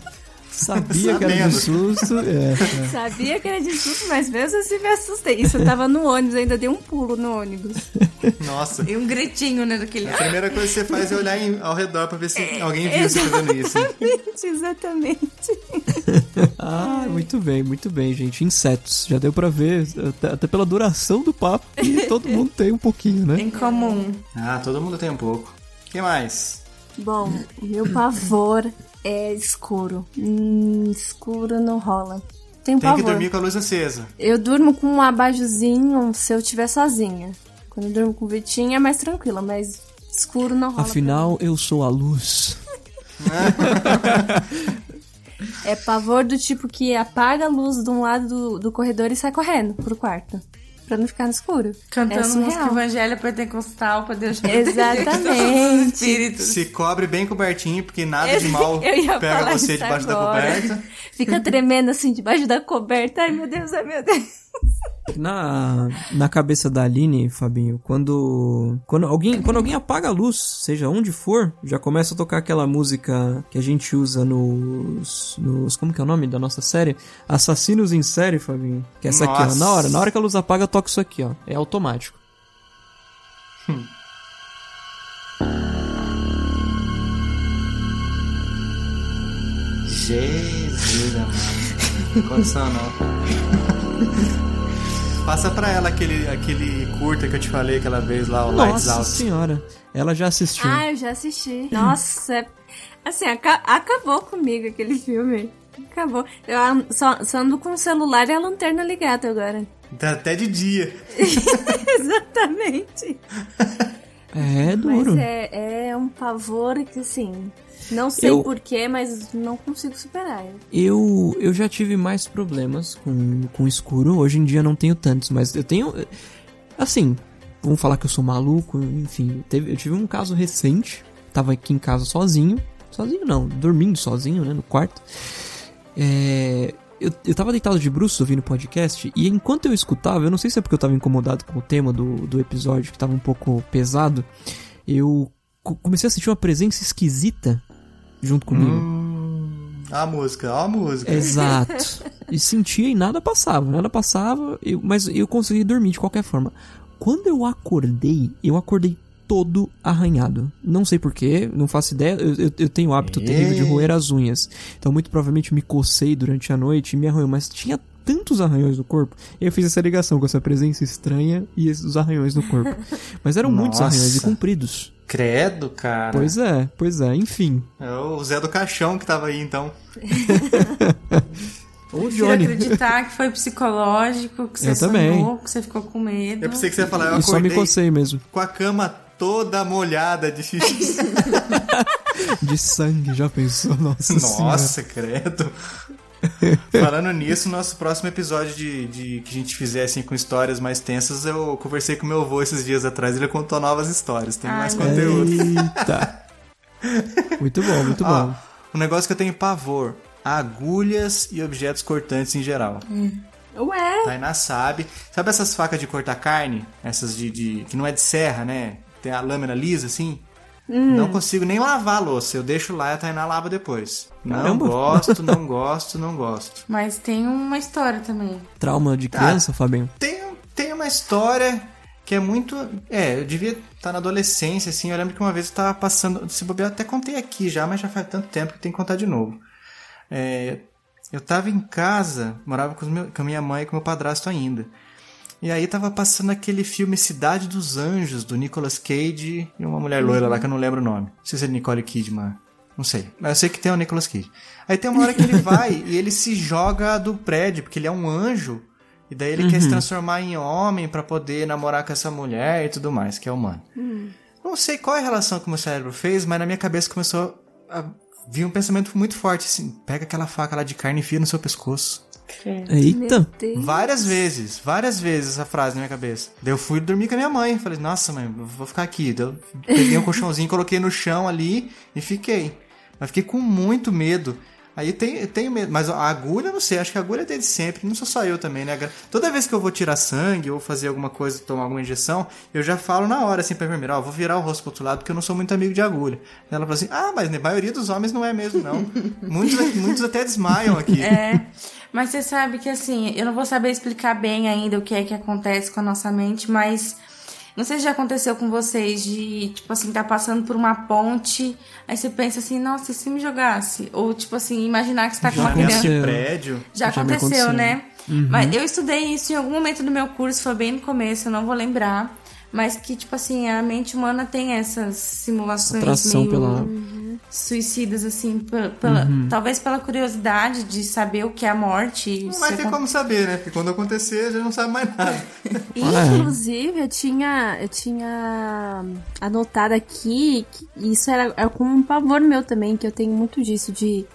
Sabia que era de susto. É, é. Sabia que era de susto, mas mesmo assim me assustei. Isso eu tava no ônibus, ainda dei um pulo no ônibus. Nossa. E um gritinho, né, daquele... A primeira coisa que você faz é olhar em- ao redor pra ver se alguém viu você fazendo isso. Exatamente, exatamente. Ah, muito bem, muito bem, gente. Insetos. Já deu pra ver, até, até pela duração do papo, que todo mundo tem um pouquinho, né? Em comum. Ah, todo mundo tem um pouco. O que mais? Bom, meu pavor é escuro. Hum, escuro não rola. Tenho Tem pavor. que dormir com a luz acesa. Eu durmo com um abajuzinho se eu estiver sozinha. Quando eu durmo com o Vitinho é mais tranquila, mas escuro não rola. Afinal, eu sou a luz. É pavor do tipo que apaga a luz de um lado do, do corredor e sai correndo pro quarto. Pra não ficar no escuro. Cantando é música surreal. evangelho pentecostal pra Deus Exatamente. espíritos. Se cobre bem cobertinho, porque nada de mal pega você debaixo da agora. coberta. Fica tremendo assim debaixo da coberta. Ai meu Deus, ai meu Deus. Na, na cabeça da Aline, Fabinho, quando, quando, alguém, quando alguém apaga a luz, seja onde for, já começa a tocar aquela música que a gente usa nos. nos como que é o nome da nossa série? Assassinos em série, Fabinho. Que é essa aqui, ó. Nossa. Na hora, na hora que a luz apaga, eu toco isso aqui, ó. É automático. Jesus, amado. Condição não. Passa pra ela aquele, aquele curta que eu te falei aquela vez lá, o Lights Nossa Out. senhora. Ela já assistiu. Ah, eu já assisti. Nossa, é- assim, aca- acabou comigo aquele filme. Acabou. Eu só, só ando com o celular e a lanterna ligada agora. Tá até de dia. Exatamente. É duro. Mas é, é um pavor que, assim, não sei Eu- porquê, mas não consigo superar. Eu, eu já tive mais problemas com, com escuro. Hoje em dia não tenho tantos, mas eu tenho. Assim, vamos falar que eu sou maluco, enfim. Teve, eu tive um caso recente. Tava aqui em casa sozinho. Sozinho não, dormindo sozinho, né, no quarto. É, eu, eu tava deitado de bruços ouvindo podcast. E enquanto eu escutava, eu não sei se é porque eu tava incomodado com o tema do, do episódio, que tava um pouco pesado. Eu co- comecei a sentir uma presença esquisita junto comigo. Hum, a música, a música. Exato. E sentia e nada passava, nada passava, eu- mas eu consegui dormir de qualquer forma. Quando eu acordei, eu acordei todo arranhado. Não sei porquê, não faço ideia. Eu, eu- eu tenho o hábito terrível de roer as unhas. Então, muito provavelmente me cocei durante a noite e me arranhou, mas tinha tantos arranhões no corpo. E eu fiz essa ligação com essa presença estranha e esses- os arranhões no corpo. Mas eram muitos Nossa. arranhões e compridos. Credo, cara. Pois é, pois é, enfim. É o Zé do Caixão que tava aí, então. Ou o Johnny. acreditar que foi psicológico, que você Eu também. sonhou, que você ficou com medo. Eu pensei que você ia falar, eu E só me cocei mesmo. com a cama toda molhada de xixi. De sangue, já pensou? Nossa, senhora. Nossa, credo. Falando nisso, nosso próximo episódio de, de que a gente fizer assim com histórias mais tensas, eu conversei com meu avô esses dias atrás, ele contou novas histórias, tem mais conteúdo. Eita. Muito bom, muito Ó, bom. um negócio que eu tenho pavor: agulhas e objetos cortantes em geral. Ué? Tainá sabe. Sabe essas facas de cortar carne? Essas de, de- que não é de serra, né? Tem a lâmina lisa assim? Hum. Não consigo nem lavar a louça. Eu deixo lá e a Tainá lava depois. Não Caramba. gosto, não gosto, não gosto. Mas tem uma história também. Trauma de criança, Fabinho? Tem, tem uma história que é muito. É, eu devia estar na adolescência, assim. Eu lembro que uma vez eu tava passando. Se bobear, eu até contei aqui já, mas já faz tanto tempo que tem que contar de novo. É, eu tava em casa, morava com, os meu- com a minha mãe e com meu padrasto ainda. E aí tava passando aquele filme Cidade dos Anjos, do Nicolas Cage e uma mulher loira lá que eu não lembro o nome. Não sei se é Nicole Kidman. Não sei. Mas eu sei que tem o Nicolas Cage. Aí tem uma hora que ele vai e ele se joga do prédio, porque ele é um anjo. E daí ele quer se Uhum. transformar em homem pra poder namorar com essa mulher e tudo mais, que é humano. Não sei qual é a relação que o meu cérebro fez, mas na minha cabeça começou a vir um pensamento muito forte assim: pega aquela faca lá de carne e enfia no seu pescoço. Eita! Várias vezes, várias vezes essa frase na minha cabeça. Daí eu fui dormir com a minha mãe. Falei, nossa, mãe, vou ficar aqui. Daí eu peguei um colchãozinho, coloquei no chão ali e fiquei. Mas fiquei com muito medo. Aí tem, tenho medo. Mas a agulha, eu não sei. Acho que a agulha é desde sempre. Não sou só eu também, né? Toda vez que eu vou tirar sangue ou fazer alguma coisa, tomar alguma injeção, eu já falo na hora, assim, pra enfermeira, ó, vou virar o rosto pro outro lado porque eu não sou muito amigo de agulha. Ela fala assim, ah, mas a maioria dos homens não é mesmo, não. muitos, muitos até desmaiam aqui. É. Mas você sabe que assim, eu não vou saber explicar bem ainda o que é que acontece com a nossa mente, mas não sei se já aconteceu com vocês de, tipo assim, tá passando por uma ponte, aí você pensa assim, nossa, e se me jogasse? Ou, tipo assim, imaginar que você tá com Já uma criança. aconteceu. prédio. Já, Já aconteceu, aconteceu. né? Uhum. Mas eu estudei isso em algum momento do meu curso, foi bem no começo, eu não vou lembrar. Mas que, tipo assim, a mente humana tem essas simulações Atração meio pela- suicidas, assim, pela, Uhum. talvez pela curiosidade de saber o que é a morte. Não vai ter como saber, né? Porque quando acontecer, já não sabe mais nada. Inclusive, eu tinha, eu tinha anotado aqui que isso era, era como um pavor meu também, que eu tenho muito disso de,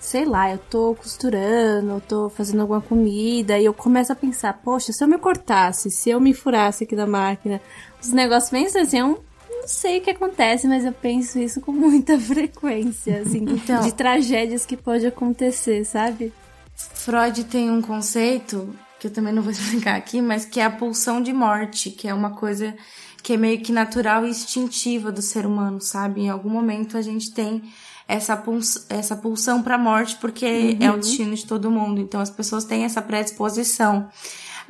sei lá, eu tô costurando, eu tô fazendo alguma comida e eu começo a pensar, poxa, se eu me cortasse, se eu me furasse aqui da máquina, os negócios bem assim, eu não sei o que acontece, mas eu penso isso com muita frequência, assim, Então. de tragédias que pode acontecer, sabe? Freud tem um conceito que eu também não vou explicar aqui, mas que é a pulsão de morte, que é uma coisa que é meio que natural e instintiva do ser humano, sabe? Em algum momento a gente tem essa, puls essa pulsão pra morte, porque é o destino de todo mundo. Então as pessoas têm essa predisposição.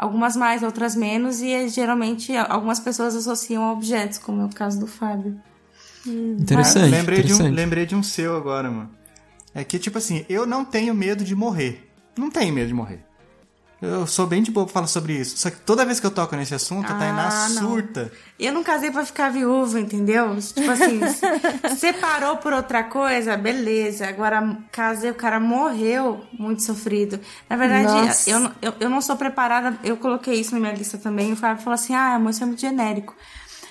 Algumas mais, outras menos, e é, geralmente algumas pessoas associam a objetos, como é o caso do Fábio. Interessante, lembrei, De um, interessante. lembrei de um seu agora, mano. É que, tipo assim, eu não tenho medo de morrer. Não tenho medo de morrer. Eu sou bem de boa pra falar sobre isso. Só que toda vez que eu toco nesse assunto, a Tainá Ah, surta. Eu não casei pra ficar viúva, entendeu? Tipo assim, se- separou por outra coisa, beleza. Agora, casei, o cara morreu muito sofrido. Na verdade, eu, não- eu, eu não sou preparada, eu coloquei isso na minha lista também. O Fábio falou assim: ah, amor, isso é muito genérico.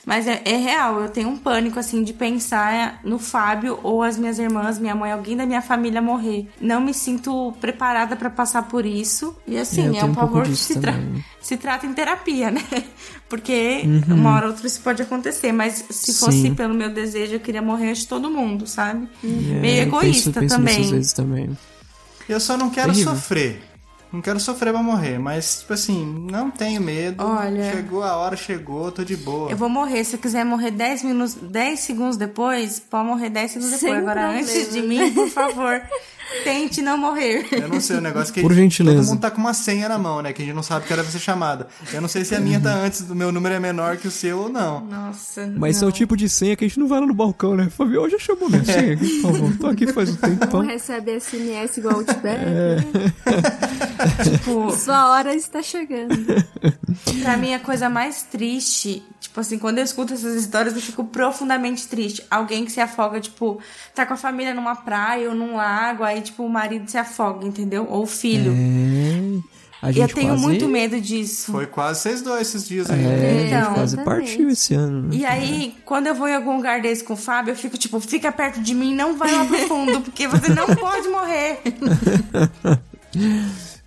Mas é, é real, eu tenho um pânico, assim, de pensar no Fábio ou as minhas irmãs, minha mãe, alguém da minha família morrer. Não me sinto preparada pra passar por isso. E É, assim, é um um pavor que se, tra se trata em terapia, né? Porque Uhum. uma hora ou outra isso pode acontecer. Mas se fosse Sim. pelo meu desejo, eu queria morrer antes de todo mundo, sabe? É, Meio eu egoísta penso, penso também. também. Eu só não quero Terrível. sofrer. Não quero sofrer pra morrer, mas, tipo assim, não tenho medo. Olha- Chegou a hora, chegou, tô de boa. Eu vou morrer. Se eu quiser morrer 10 minutos, 10 segundos depois, pode morrer 10 segundos Sem depois. Agora, problema. antes de mim, por favor, tente não morrer. Eu não sei o negócio que Por gentileza. todo mundo tá com uma senha na mão, né? Que a gente não sabe que hora vai ser chamada. Eu não sei se a minha tá antes do meu número é menor que o seu ou não. Nossa. Mas esse é o tipo de senha que a gente não vai lá no balcão, né? Fabio, hoje já chamou minha senha aqui, por favor. Tô aqui faz um Não tempão. recebe SMS igual o Tibete. É. Tipo, Sua hora está chegando. Pra mim, a coisa mais triste, tipo assim, quando eu escuto essas histórias, eu fico profundamente triste. Alguém que se afoga, tipo, tá com a família numa praia ou num lago, aí, tipo, o marido se afoga, entendeu? Ou o filho. É. A E gente eu tenho quase... muito medo disso. Foi quase vocês dois esses dias aí. É, a gente Então, quase exatamente. partiu esse ano. né? E aí, quando eu vou em algum lugar desse com o Fábio, eu fico tipo, fica perto de mim, não vai lá pro fundo, porque você não pode morrer.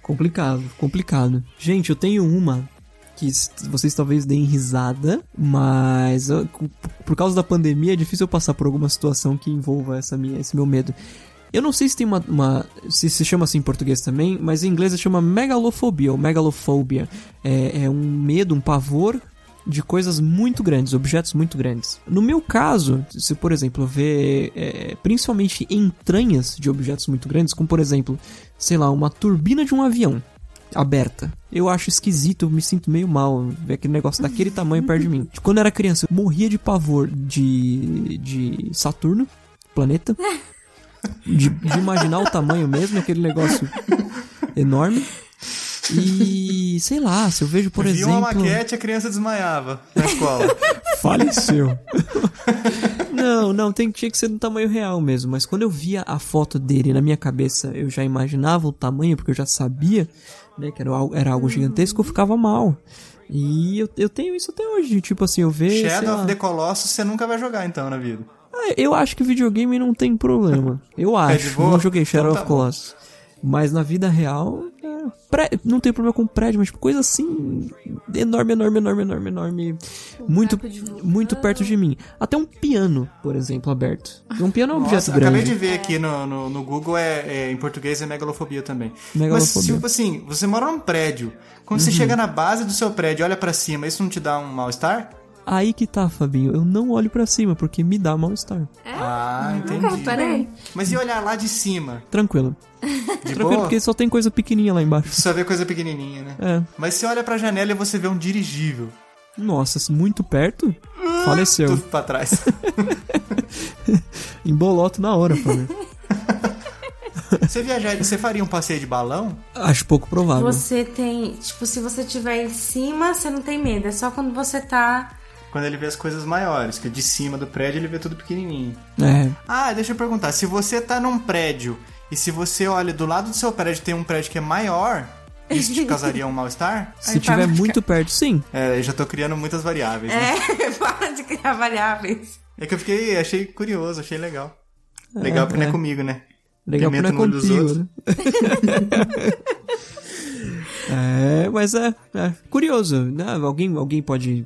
Complicado, complicado. Gente, eu tenho uma que vocês talvez deem risada, mas por causa da pandemia é difícil eu passar por alguma situação que envolva essa minha, esse meu medo. Eu não sei se tem uma, uma- se se chama assim em português também, mas em inglês se chama megalofobia ou megalofobia. É, é um medo, um pavor de coisas muito grandes, objetos muito grandes. No meu caso, se por exemplo ver é, principalmente entranhas de objetos muito grandes, como por exemplo, sei lá, uma turbina de um avião aberta. Eu acho esquisito, eu me sinto meio mal ver aquele negócio daquele tamanho perto de mim. Quando eu era criança, eu morria de pavor de, de Saturno, planeta. De, de imaginar o tamanho mesmo, aquele negócio enorme. E sei lá, se eu vejo, por Vi exemplo. uma maquete a criança desmaiava na escola. Faleceu. não, não, tem, tinha que ser do tamanho real mesmo. Mas quando eu via a foto dele na minha cabeça, eu já imaginava o tamanho, porque eu já sabia né, que era, algo- era algo gigantesco, eu ficava mal. E eu, eu tenho isso até hoje, tipo assim, eu vejo. Shadow lá. of the Colossus você nunca vai jogar então na vida. Ah, Eu acho que videogame não tem problema. Eu É acho. boa? não joguei Shadow Então tá of Colossus. Mas na vida real, é, pré- não tem problema com prédio, mas tipo, coisa assim, enorme, enorme, enorme, enorme, enorme. Muito, muito perto de mim. Até um piano, por exemplo, aberto. Um piano é um objeto Nossa, grande. acabei de ver aqui no, no, no Google, é, é- em português é megalofobia também. Megalofobia. Mas, tipo assim, você mora num prédio. Quando você Uhum. chega na base do seu prédio e olha pra cima, isso não te dá um mal-estar? Aí que tá, Fabinho. Eu não olho pra cima, porque me dá mal-estar. Ah, entendi. Peraí. Mas e olhar lá de cima? Tranquilo. De Tranquilo, boa? porque só tem coisa pequenininha lá embaixo. Você só vê coisa pequenininha, né? É. Mas você olha pra janela e você vê um dirigível. Nossa, muito perto? Faleceu. Tudo pra trás. Emboloto na hora, Fabinho. você viajar, você faria um passeio de balão? Acho pouco provável. Você tem, tipo, se você estiver em cima, você não tem medo. É só quando você tá. Quando ele vê as coisas maiores, que de cima do prédio ele vê tudo pequenininho. É. Ah, deixa eu perguntar, se você tá num prédio e se você olha do lado do seu prédio tem um prédio que é maior, isso te causaria um mal-estar? Se tiver muito perto, sim. É, eu já tô criando muitas variáveis. né? É, para de criar variáveis. É que eu fiquei, achei curioso, achei legal. Legal porque não é é. comigo, né? Legal porque Pimenta não é no olho dos contigo, outros. né? é, mas é, é curioso. Né? Alguém, alguém pode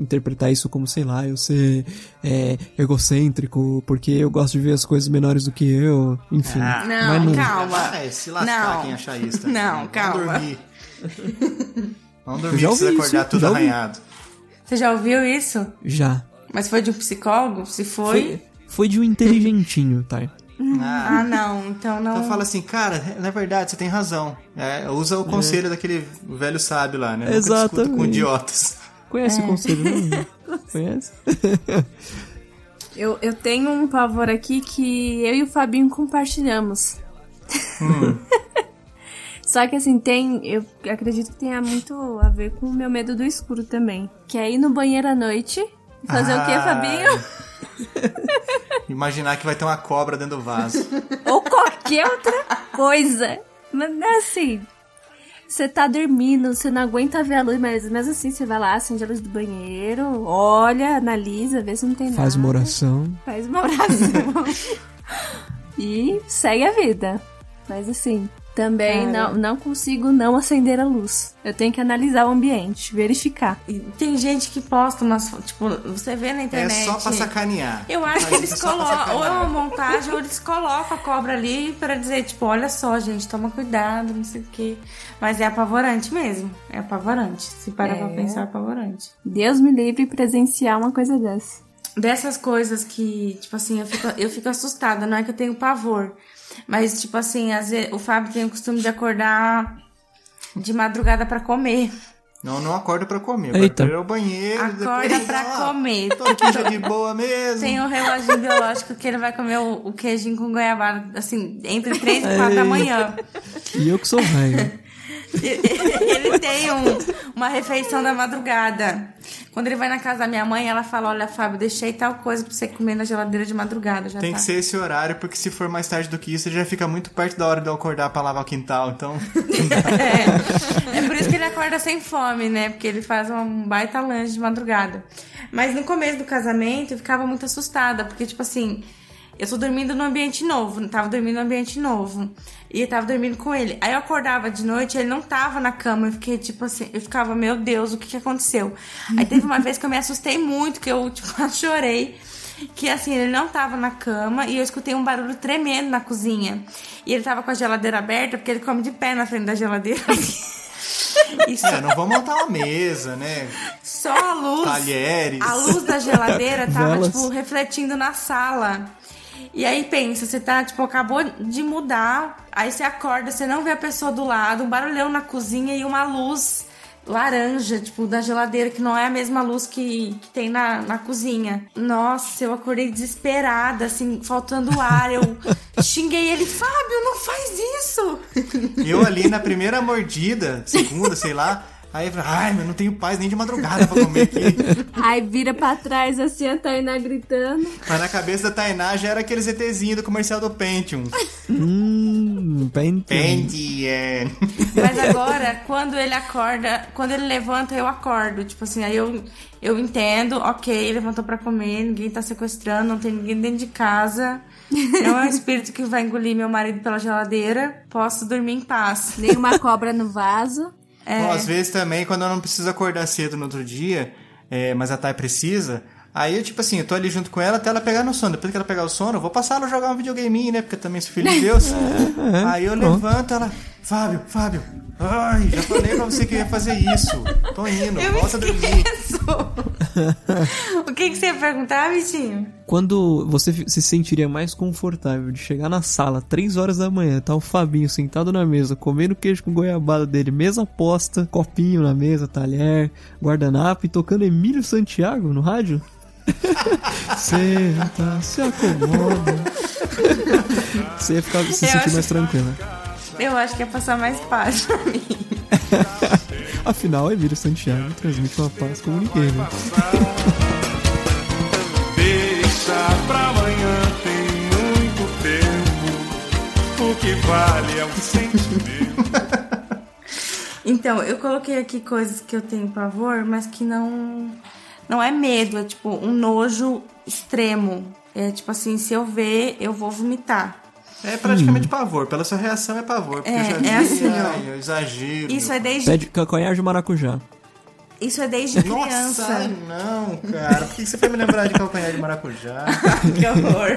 interpretar isso como, sei lá, eu ser é, egocêntrico, porque eu gosto de ver as coisas menores do que eu, enfim. Ah, Não, mas calma. Vai se lascar Não. quem achar isso. tá? Não, Vamos calma. dormir. Não Eu dormir, precisa ouvi acordar isso, tudo arranhado. Você já ouviu isso? Já. Mas foi de um psicólogo? Se foi. Foi, foi de um inteligentinho, tá? Ah, não. Então não. Então fala assim, cara, na verdade você tem razão. É, usa o conselho daquele velho sábio lá, né? Discuta com idiotas. Conhece É. o conselho, não? Conhece? Eu, eu tenho um pavor aqui que eu e o Fabinho compartilhamos. Só que assim, tem. Eu acredito que tenha muito a ver com o meu medo do escuro também. Que é ir no banheiro à noite. e Fazer o quê, Ah. Fabinho? Imaginar que vai ter uma cobra dentro do vaso. Ou qualquer outra coisa. Mas assim. Você tá dormindo, você não aguenta ver a luz, mas mesmo assim você vai lá, acende a luz do banheiro, olha, analisa, vê se não tem nada. Faz uma oração. Faz uma oração. e segue a vida. Mas assim, também Cara. não, não consigo não acender a luz. Eu tenho que analisar o ambiente, verificar. Tem gente que posta umas. Tipo, você vê na É internet. só pra sacanear. Eu acho que eles é pra colocam, ou é uma montagem, ou eles colocam a cobra ali pra dizer, tipo, olha só, gente, toma cuidado, não sei o quê. Mas é apavorante mesmo. É apavorante. Se parar pra É. pensar, é apavorante. Deus me livre presenciar uma coisa dessa. Dessas coisas que, tipo assim, eu fico, eu fico assustada, não é que eu tenho pavor. Mas, tipo assim, às vezes, o Fábio tem o costume de acordar de madrugada pra comer. Não, não acorda pra comer. Eita. Vai primeiro ao banheiro. Acorda depois, pra ah, comer. Tô aqui já de boa mesmo. Tem um reloginho biológico que ele vai comer o, o queijinho com goiabada, assim, entre 3 e 4 da manhã. E eu que sou velho. Ele tem um- uma refeição da madrugada. Quando ele vai na casa da minha mãe, ela fala: Olha, Fábio, deixei tal coisa pra você comer na geladeira de madrugada. Já Tem tá. que ser esse horário, porque se for mais tarde do que isso, ele já fica muito perto da hora de eu acordar pra lavar o quintal. Então, É por isso que ele acorda sem fome, né? Porque ele faz um baita lanche de madrugada. Mas no começo do casamento eu ficava muito assustada, porque, tipo assim, eu tô dormindo num ambiente novo, tava dormindo num ambiente novo. E eu tava dormindo com ele. Aí eu acordava de noite, ele não tava na cama. Eu fiquei, tipo assim, eu ficava, meu Deus, o que que aconteceu? Aí teve uma vez que eu me assustei muito, que eu, tipo, chorei. Que assim, ele não tava na cama e eu escutei um barulho tremendo na cozinha. E ele tava com a geladeira aberta, porque ele come de pé na frente da geladeira. Só, é, não vamos montar uma mesa, né? só a luz. Talheres. A luz da geladeira tava, Velas. tipo, refletindo na sala. E aí pensa, você tá, tipo, acabou de mudar, aí você acorda, você não vê a pessoa do lado, um barulhão na cozinha e uma luz laranja, tipo, da geladeira, que não é a mesma luz que, que tem na, na cozinha. Nossa, eu acordei desesperada, assim, faltando ar. Eu xinguei ele, Fábio, não faz isso! Eu ali na primeira mordida, segunda, sei lá. Aí eu falei, ai, meu, não tenho paz nem de madrugada pra comer aqui. Aí vira pra trás assim, a Tainá gritando. Mas na cabeça da Tainá já era aquele ZTzinho do comercial do Pentium. Hum, Pentium. Pentium. Mas agora, quando ele acorda, quando ele levanta, eu acordo. Tipo assim, aí eu, eu entendo, ok, levantou pra comer, ninguém tá sequestrando, não tem ninguém dentro de casa. Não é um espírito que vai engolir meu marido pela geladeira. Posso dormir em paz. Nenhuma cobra no vaso. É. Bom, às vezes também, quando eu não preciso acordar cedo no outro dia, é, mas a Thay precisa, aí eu, tipo assim, eu tô ali junto com ela até ela pegar no sono. Depois que ela pegar o sono, eu vou passar ela a jogar um videogame, né? Porque eu também sou filho de Deus. aí eu levanto ela, Fábio, Fábio, ai, já falei pra você que eu ia fazer isso. Tô indo, Eu volta a dormir. O que, que você ia perguntar, bichinho? Quando você se sentiria mais confortável de chegar na sala, 3 horas da manhã, tá o Fabinho sentado na mesa, comendo queijo com goiabada dele, mesa posta, copinho na mesa, talher, guardanapo e tocando Emílio Santiago no rádio? Senta, se acomoda. Você ia ficar, se sentir mais tranquila. Eu acho que ia passar mais paz pra mim. Afinal, Emílio Santiago transmite uma paz como ninguém, né? Deixa pra amanhã, tem muito tempo. O que vale é um sentimento. Então, eu coloquei aqui coisas que eu tenho pavor, mas que não não é medo, é tipo um nojo extremo. É tipo assim, se eu ver, eu vou vomitar. É praticamente pavor. Pela sua reação é pavor. Porque É, eu já é assim, ó. ai, eu exagero. Isso é desde Pede calcanhar de maracujá. isso é desde Nossa, criança. ai, não, cara. Por que você foi me lembrar de calcanhar de maracujá? que horror.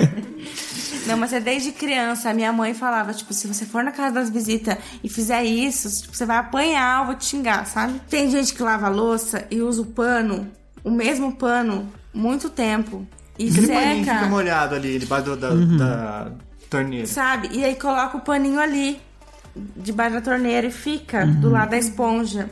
Não, mas é desde criança. A minha mãe falava, tipo, se você for na casa das visitas e fizer isso, tipo, você vai apanhar, eu vou te xingar, sabe? Tem gente que lava a louça e usa o pano, o mesmo pano, muito tempo. E Aquele paninho que seca. fica molhado ali debaixo da, Uhum. da torneira. Sabe? E aí coloca o paninho ali, debaixo da torneira e fica Uhum. do lado da esponja.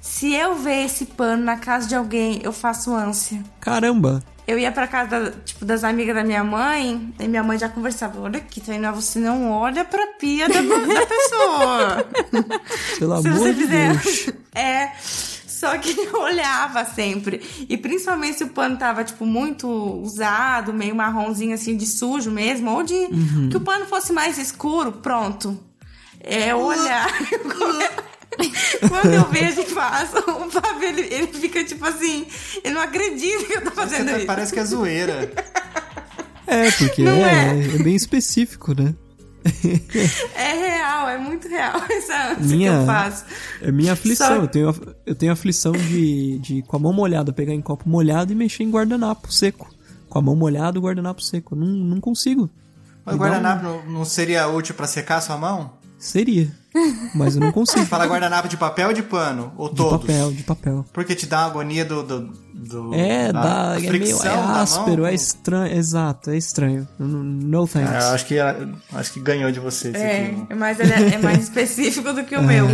Se eu ver esse pano na casa de alguém, eu faço ânsia. Caramba! Eu ia pra casa tipo, das amigas da minha mãe, e minha mãe já conversava, olha aqui, Tainá, você não olha pra pia da, da pessoa. Pelo Se amor você de fizer. Deus. É. Só que eu olhava sempre. E principalmente se o pano tava, tipo, muito usado, meio marronzinho assim, de sujo mesmo, ou de. Uhum. Que o pano fosse mais escuro, pronto. É olhar. Quando eu vejo e faço, o Fábio, ele, ele fica tipo assim, ele não acredita que eu tô Parece fazendo que, isso. parece que é zoeira. É, porque é, é? é bem específico, né? É real, é muito real essa ânsia minha, que eu faço. É minha aflição. Só- Eu, tenho, eu tenho aflição de, de, com a mão molhada, pegar em copo molhado e mexer em guardanapo seco. Com a mão molhada guardanapo seco. Não, não consigo. Mas o guardanapo não, não seria útil pra secar a sua mão? Seria. Mas eu não consigo. Fala guardanapo de papel ou de pano? Ou de todos? papel, de papel. Porque te dá uma agonia do. do, do- É, da dá, é meio é áspero, mão. é estranho. Exato, é estranho. No thanks. É, eu acho que, acho que ganhou de você esse É, aqui. é mais, é mais específico do que o meu.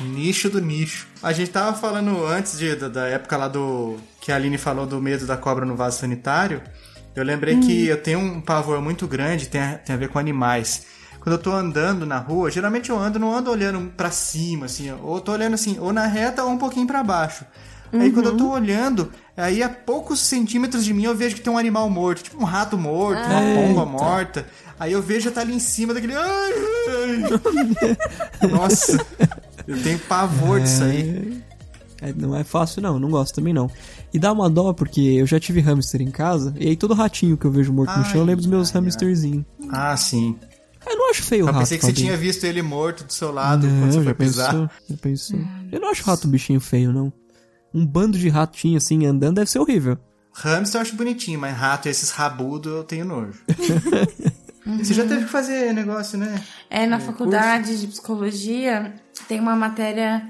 Nicho do nicho. A gente tava falando antes de, da, da época lá do. que a Aline falou do medo da cobra no vaso sanitário. Eu lembrei Hum. que eu tenho um pavor muito grande, tem a, tem a ver com animais. Quando eu tô andando na rua, geralmente eu ando, não ando olhando pra cima, assim, ou tô olhando assim, ou na reta ou um pouquinho pra baixo. Aí quando eu tô olhando, aí a poucos centímetros de mim eu vejo que tem um animal morto, tipo um rato morto, uma pomba morta. Aí eu vejo tá ali em cima daquele. Ai, ai. Nossa, eu tenho pavor disso aí. É, não é fácil não, não gosto também não. E dá uma dó porque eu já tive hamster em casa, e aí todo ratinho que eu vejo morto no Ai, chão, eu lembro dos meus hamsterzinhos. Ah, sim. Eu não acho feio o Eu rato, pensei que você Fabinho. tinha visto ele morto do seu lado não, quando você foi pisar. pensou, já pensou. Eu não acho rato um bichinho feio, não. Um bando de ratinho assim andando deve ser horrível. Hamster eu acho bonitinho, mas rato, esses rabudos, eu tenho nojo. Você já teve que fazer negócio, né? É, na É, faculdade de psicologia tem uma matéria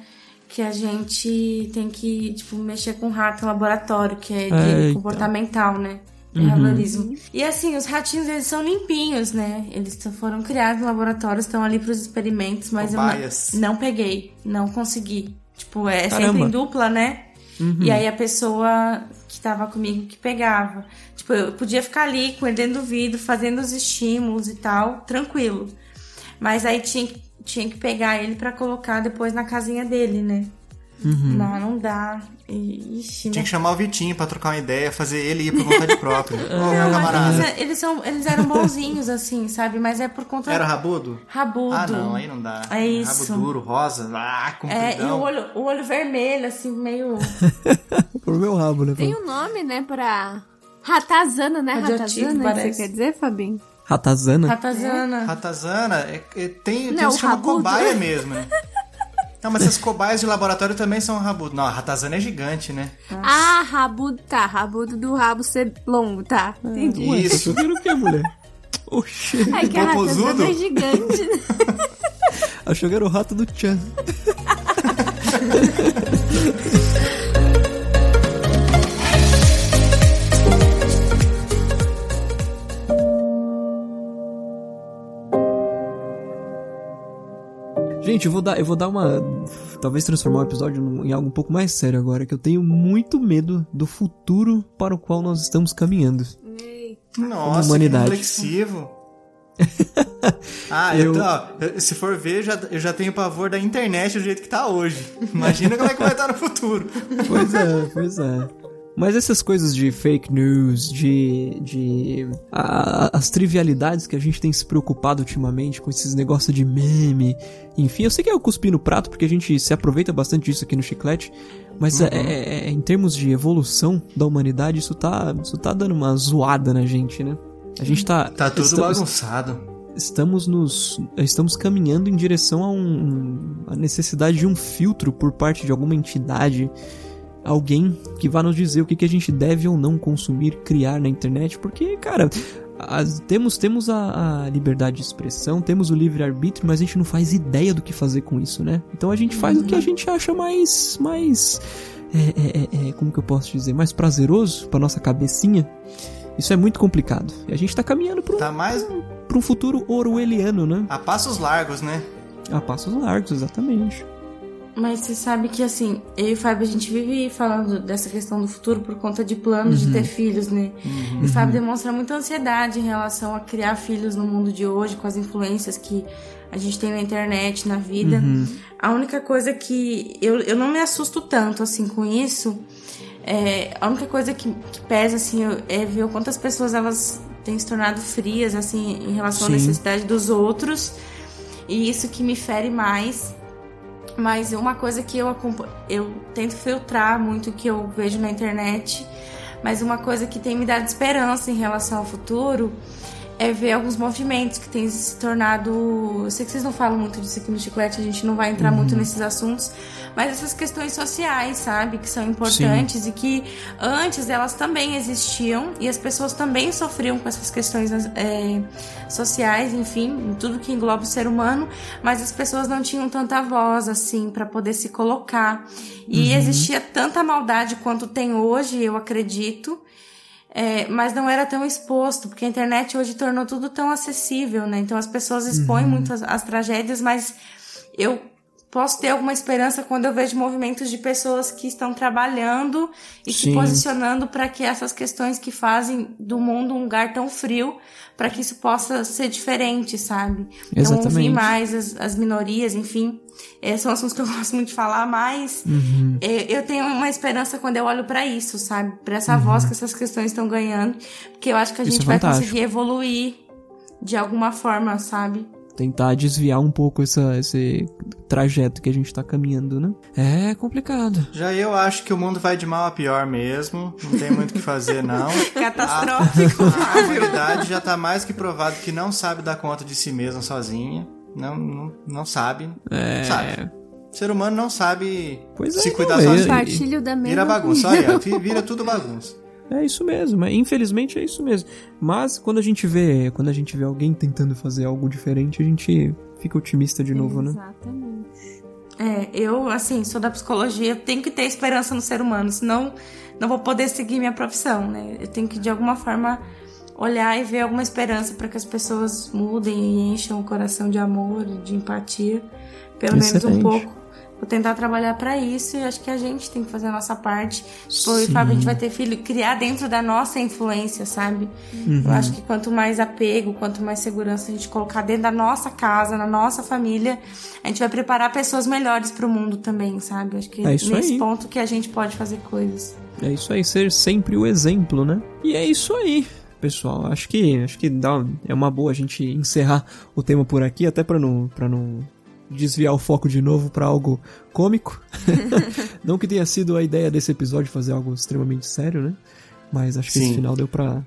que a gente tem que, tipo, mexer com rato em laboratório, que é de É, então. comportamental, Uhum. E assim, os ratinhos, eles são limpinhos, né? Eles foram criados no laboratório, estão ali pros experimentos, mas eu não, não peguei, não consegui. Tipo, é sempre Caramba. em dupla, né? Uhum. E aí a pessoa que tava comigo que pegava. Tipo, eu podia ficar ali com ele dentro do vidro, fazendo os estímulos e tal, tranquilo. Mas aí tinha, que- tinha que pegar ele pra colocar depois na casinha dele, né? Uhum. Não, não dá. E- Ixi, Tinha né? que chamar o Vitinho pra trocar uma ideia, fazer ele ir por vontade própria. Ô, meu camarada. eles, eles, são, eles eram bonzinhos, assim, sabe? Mas é por conta. Era rabudo? Rabudo. Ah, não, aí não dá. É isso. Rabo duro, rosa, ah, compridão. É, e o olho, o olho vermelho, assim, meio. Por meu rabo, né? Tem um nome, né, pra... Ratazana, né? Radioativo, Ratazana, que parece. você quer dizer, Fabinho? Ratazana? Ratazana. Ratazana, é, é, tem, tem Não, uns que chama rabudo. cobaia mesmo, né? Não, mas essas cobaias de laboratório também são rabudo. Não, a ratazana é gigante, né? Ah, rabudo, tá. Rabudo do rabo ser longo, tá. Entendi. Ué, Isso. Tá o que, mulher? Oxê. É que a ratazana é gigante, né? Achou que era o rato do Chan. Gente, eu vou dar, eu vou dar uma. Talvez transformar o episódio em algo um pouco mais sério agora, que eu tenho muito medo do futuro para o qual nós estamos caminhando. Nossa, que humanidade. reflexivo. ah, Eu- eu... ó, se for ver, eu já, eu já tenho pavor da internet do jeito que tá hoje. Imagina como é que vai estar no futuro. Pois é, pois é. Mas essas coisas de fake news, de. de. a- as trivialidades que a gente tem se preocupado ultimamente com esses negócios de meme. Enfim, eu sei que é o cuspir no prato, porque a gente se aproveita bastante disso aqui no Chiclete. Mas é- é- é- em termos de evolução da humanidade, isso tá, isso tá dando uma zoada na gente, né? A gente tá. Tá tudo estamos- bagunçado. estamos nos estamos caminhando em direção a um a necessidade de um filtro por parte de alguma entidade alguém que vá nos dizer o que, que a gente deve ou não consumir criar na internet porque cara as- temos temos a, a liberdade de expressão, temos o livre-arbítrio, mas a gente não faz ideia do que fazer com isso, né? Então a gente faz o que a gente acha mais. mais é, é, é, é, como que eu posso dizer? Mais prazeroso pra nossa cabecinha. Isso é muito complicado. E a gente tá caminhando pra um, Tá mais pra um futuro orwelliano, né? a passos largos, né? A passos largos, exatamente. Mas você sabe que, assim, eu e o Fábio, a gente vive falando dessa questão do futuro por conta de planos de Uhum. ter filhos, né? Uhum. E o Fábio demonstra muita ansiedade em relação a criar filhos no mundo de hoje, com as influências que a gente tem na internet, na vida. Uhum. A única coisa que eu, eu não me assusto tanto, assim, com isso. É, a única coisa que, que pesa, assim, é ver o quanto as pessoas, elas têm se tornado frias, assim, em relação à Sim. necessidade dos outros. E isso que me fere mais. Mas uma coisa que eu eu tento filtrar muito o que eu vejo na internet, mas uma coisa que tem me dado esperança em relação ao futuro é ver alguns movimentos que têm se tornado. Eu sei que vocês não falam muito disso aqui no Chiclete, a gente não vai entrar Uhum. muito nesses assuntos, mas essas questões sociais, sabe, que são importantes e que antes elas também existiam e as pessoas também sofriam com essas questões é, sociais, enfim, tudo que engloba o ser humano, mas as pessoas não tinham tanta voz assim para poder se colocar. E Uhum. existia tanta maldade quanto tem hoje, eu acredito. É, mas não era tão exposto, porque a internet hoje tornou tudo tão acessível, né? Então as pessoas expõem Uhum. muito as, as tragédias, mas eu posso ter alguma esperança quando eu vejo movimentos de pessoas que estão trabalhando e se Sim. posicionando para que essas questões que fazem do mundo um lugar tão frio, para que isso possa ser diferente, sabe? Então ouvir Exatamente. mais as, as minorias, enfim. É, são assuntos que eu gosto muito de falar, mas Uhum. é, eu tenho uma esperança quando eu olho pra isso, sabe? Pra essa Uhum. voz que essas questões estão ganhando, porque eu acho que a Isso gente é vai conseguir evoluir de alguma forma, sabe? Tentar desviar um pouco essa, esse trajeto que a gente tá caminhando, né? É complicado. Já eu acho que o mundo vai de mal a pior mesmo. Não tem muito o que fazer, não. Catastrófico. A, a humanidade já tá mais que provado que não sabe dar conta de si mesma sozinha. Não, não, não sabe. É. Sabe. O ser humano não sabe Pois é, se cuidar sozinho. Da mesma Vira bagunça, olha, vira tudo bagunça. É isso mesmo, mas infelizmente é isso mesmo. Mas quando a gente vê, quando a gente vê alguém tentando fazer algo diferente, a gente fica otimista de novo, né? Exatamente. É, eu, assim, sou da psicologia, tenho que ter esperança no ser humano, senão não vou poder seguir minha profissão, né? Eu tenho que, de alguma forma, olhar e ver alguma esperança para que as pessoas mudem e encham o coração de amor, de empatia, pelo menos Excelente. um pouco. Vou tentar trabalhar para isso e acho que a gente tem que fazer a nossa parte. Tipo, e o Fábio, a gente vai ter filho, criar dentro da nossa influência, sabe? Uhum. Eu acho que quanto mais apego, quanto mais segurança a gente colocar dentro da nossa casa, na nossa família, a gente vai preparar pessoas melhores pro mundo também, sabe? Acho que É nesse aí. ponto que a gente pode fazer coisas. É isso aí, ser sempre o exemplo, né? E é isso aí, pessoal. Acho que acho que dá, é uma boa a gente encerrar o tema por aqui, até pra não para não desviar o foco de novo pra algo cômico. não que tenha sido a ideia desse episódio fazer algo extremamente sério, né? Mas acho que esse Sim. final deu pra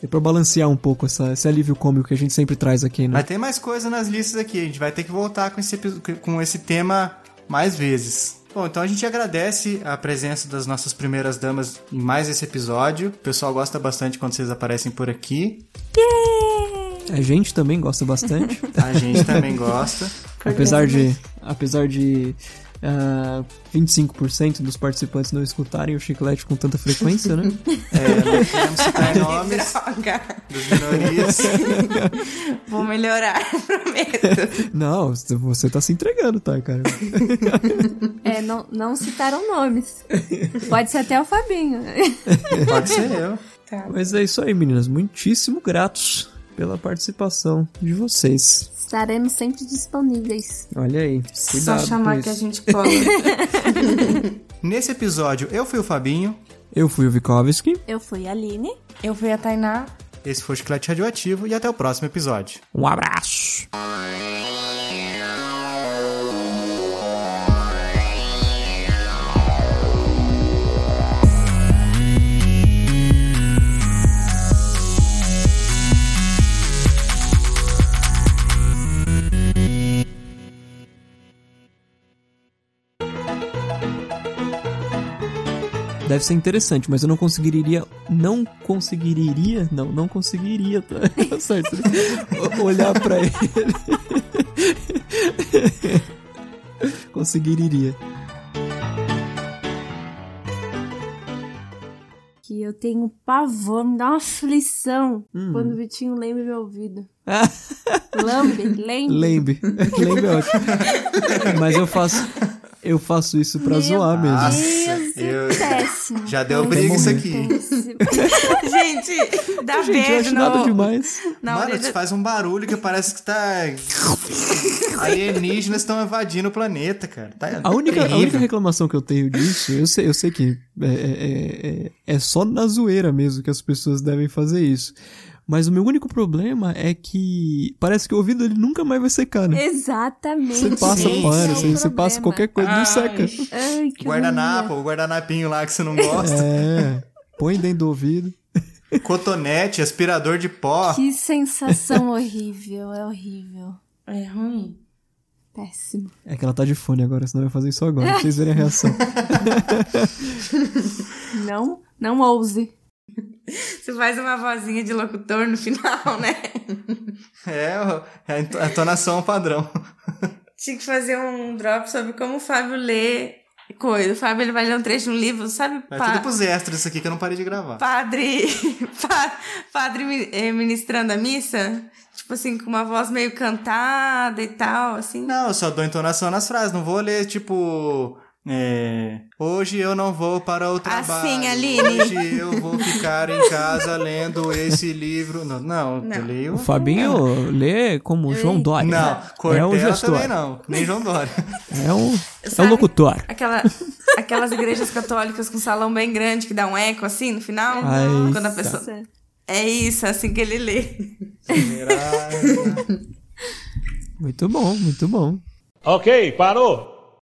deu pra balancear um pouco essa, esse alívio cômico que a gente sempre traz aqui, né? Mas tem mais coisa nas listas aqui. A gente vai ter que voltar com esse, com esse tema mais vezes. Bom, então a gente agradece a presença das nossas primeiras damas em mais esse episódio. O pessoal gosta bastante quando vocês aparecem por aqui. A gente também gosta bastante. A gente também gosta. Apesar de apesar de ah, 25% dos participantes não escutarem o chiclete com tanta frequência, né? É, não queremos citar nomes Droga. das minorias. Vou melhorar, prometo. Não, você tá se entregando, tá, cara? É, não, não citaram nomes. Pode ser até o Fabinho. Pode ser eu. Mas é isso aí, meninas. Muitíssimo gratos pela participação de vocês. Estaremos sempre disponíveis. Olha aí, cuidado Só chamar que a gente cola. Nesse episódio, eu fui o Fabinho. Eu fui o Vikovski. Eu fui a Aline. Eu fui a Tainá. Esse foi o Chiclete Radioativo e até o próximo episódio. Um abraço. Deve ser interessante, mas eu não conseguiria. Não conseguiria. Não, não conseguiria, tá? Tá certo. Olhar pra ele. conseguiria. Que eu tenho pavor, me dá uma aflição Hum. quando o Vitinho lembra meu ouvido. Lambe, lembre. Lembre. Lembre é ótimo. Mas eu faço. Eu faço isso pra zoar mesmo. Eu... péssimo. Já deu Vai briga isso aqui. Gente, dá Gente, acho no... nada demais. Na Mano, orelha- faz um barulho que parece que tá. Alienígenas estão invadindo o planeta, cara. Tá A única, a única reclamação que eu tenho disso, eu sei, eu sei que é, é- é- é só na zoeira mesmo que as pessoas devem fazer isso. Mas o meu único problema é que parece que o ouvido ele nunca mais vai secar, né? Exatamente. Você passa esse pano, é você, você passa qualquer coisa, não Ai. seca. Ai, que Guardanapo, o guardanapinho lá que você não gosta. É, põe dentro do ouvido. Cotonete, aspirador de pó. Que sensação horrível, é horrível. É ruim. Péssimo. É que ela tá de fone agora, senão vai fazer isso agora, pra vocês verem a reação. Não, não ouse. Você faz uma vozinha de locutor no final, né? É, é a ento- a entonação padrão. Tinha que fazer um drop sobre como o Fábio lê coisa. O Fábio ele vai ler um trecho de um livro, sabe? É pa- tudo pros extras isso aqui que eu não parei de gravar. Padre. pa- padre eh, ministrando a missa. Tipo assim, com uma voz meio cantada e tal, assim. Não, eu só dou entonação nas frases, não vou ler tipo. É, hoje eu não vou para o trabalho. Assim, Aline. Hoje eu vou ficar em casa lendo esse livro. Não, não, Não. eu leio. O Fabinho lê como João Dória. Não, é um Cortella gestor. também não, nem João Dória. É um, é um locutor. Aquela, aquelas igrejas católicas com salão bem grande que dá um eco assim no final. Ai, quando a pessoa. É isso, assim que ele lê. Muito bom, muito bom. Ok, parou.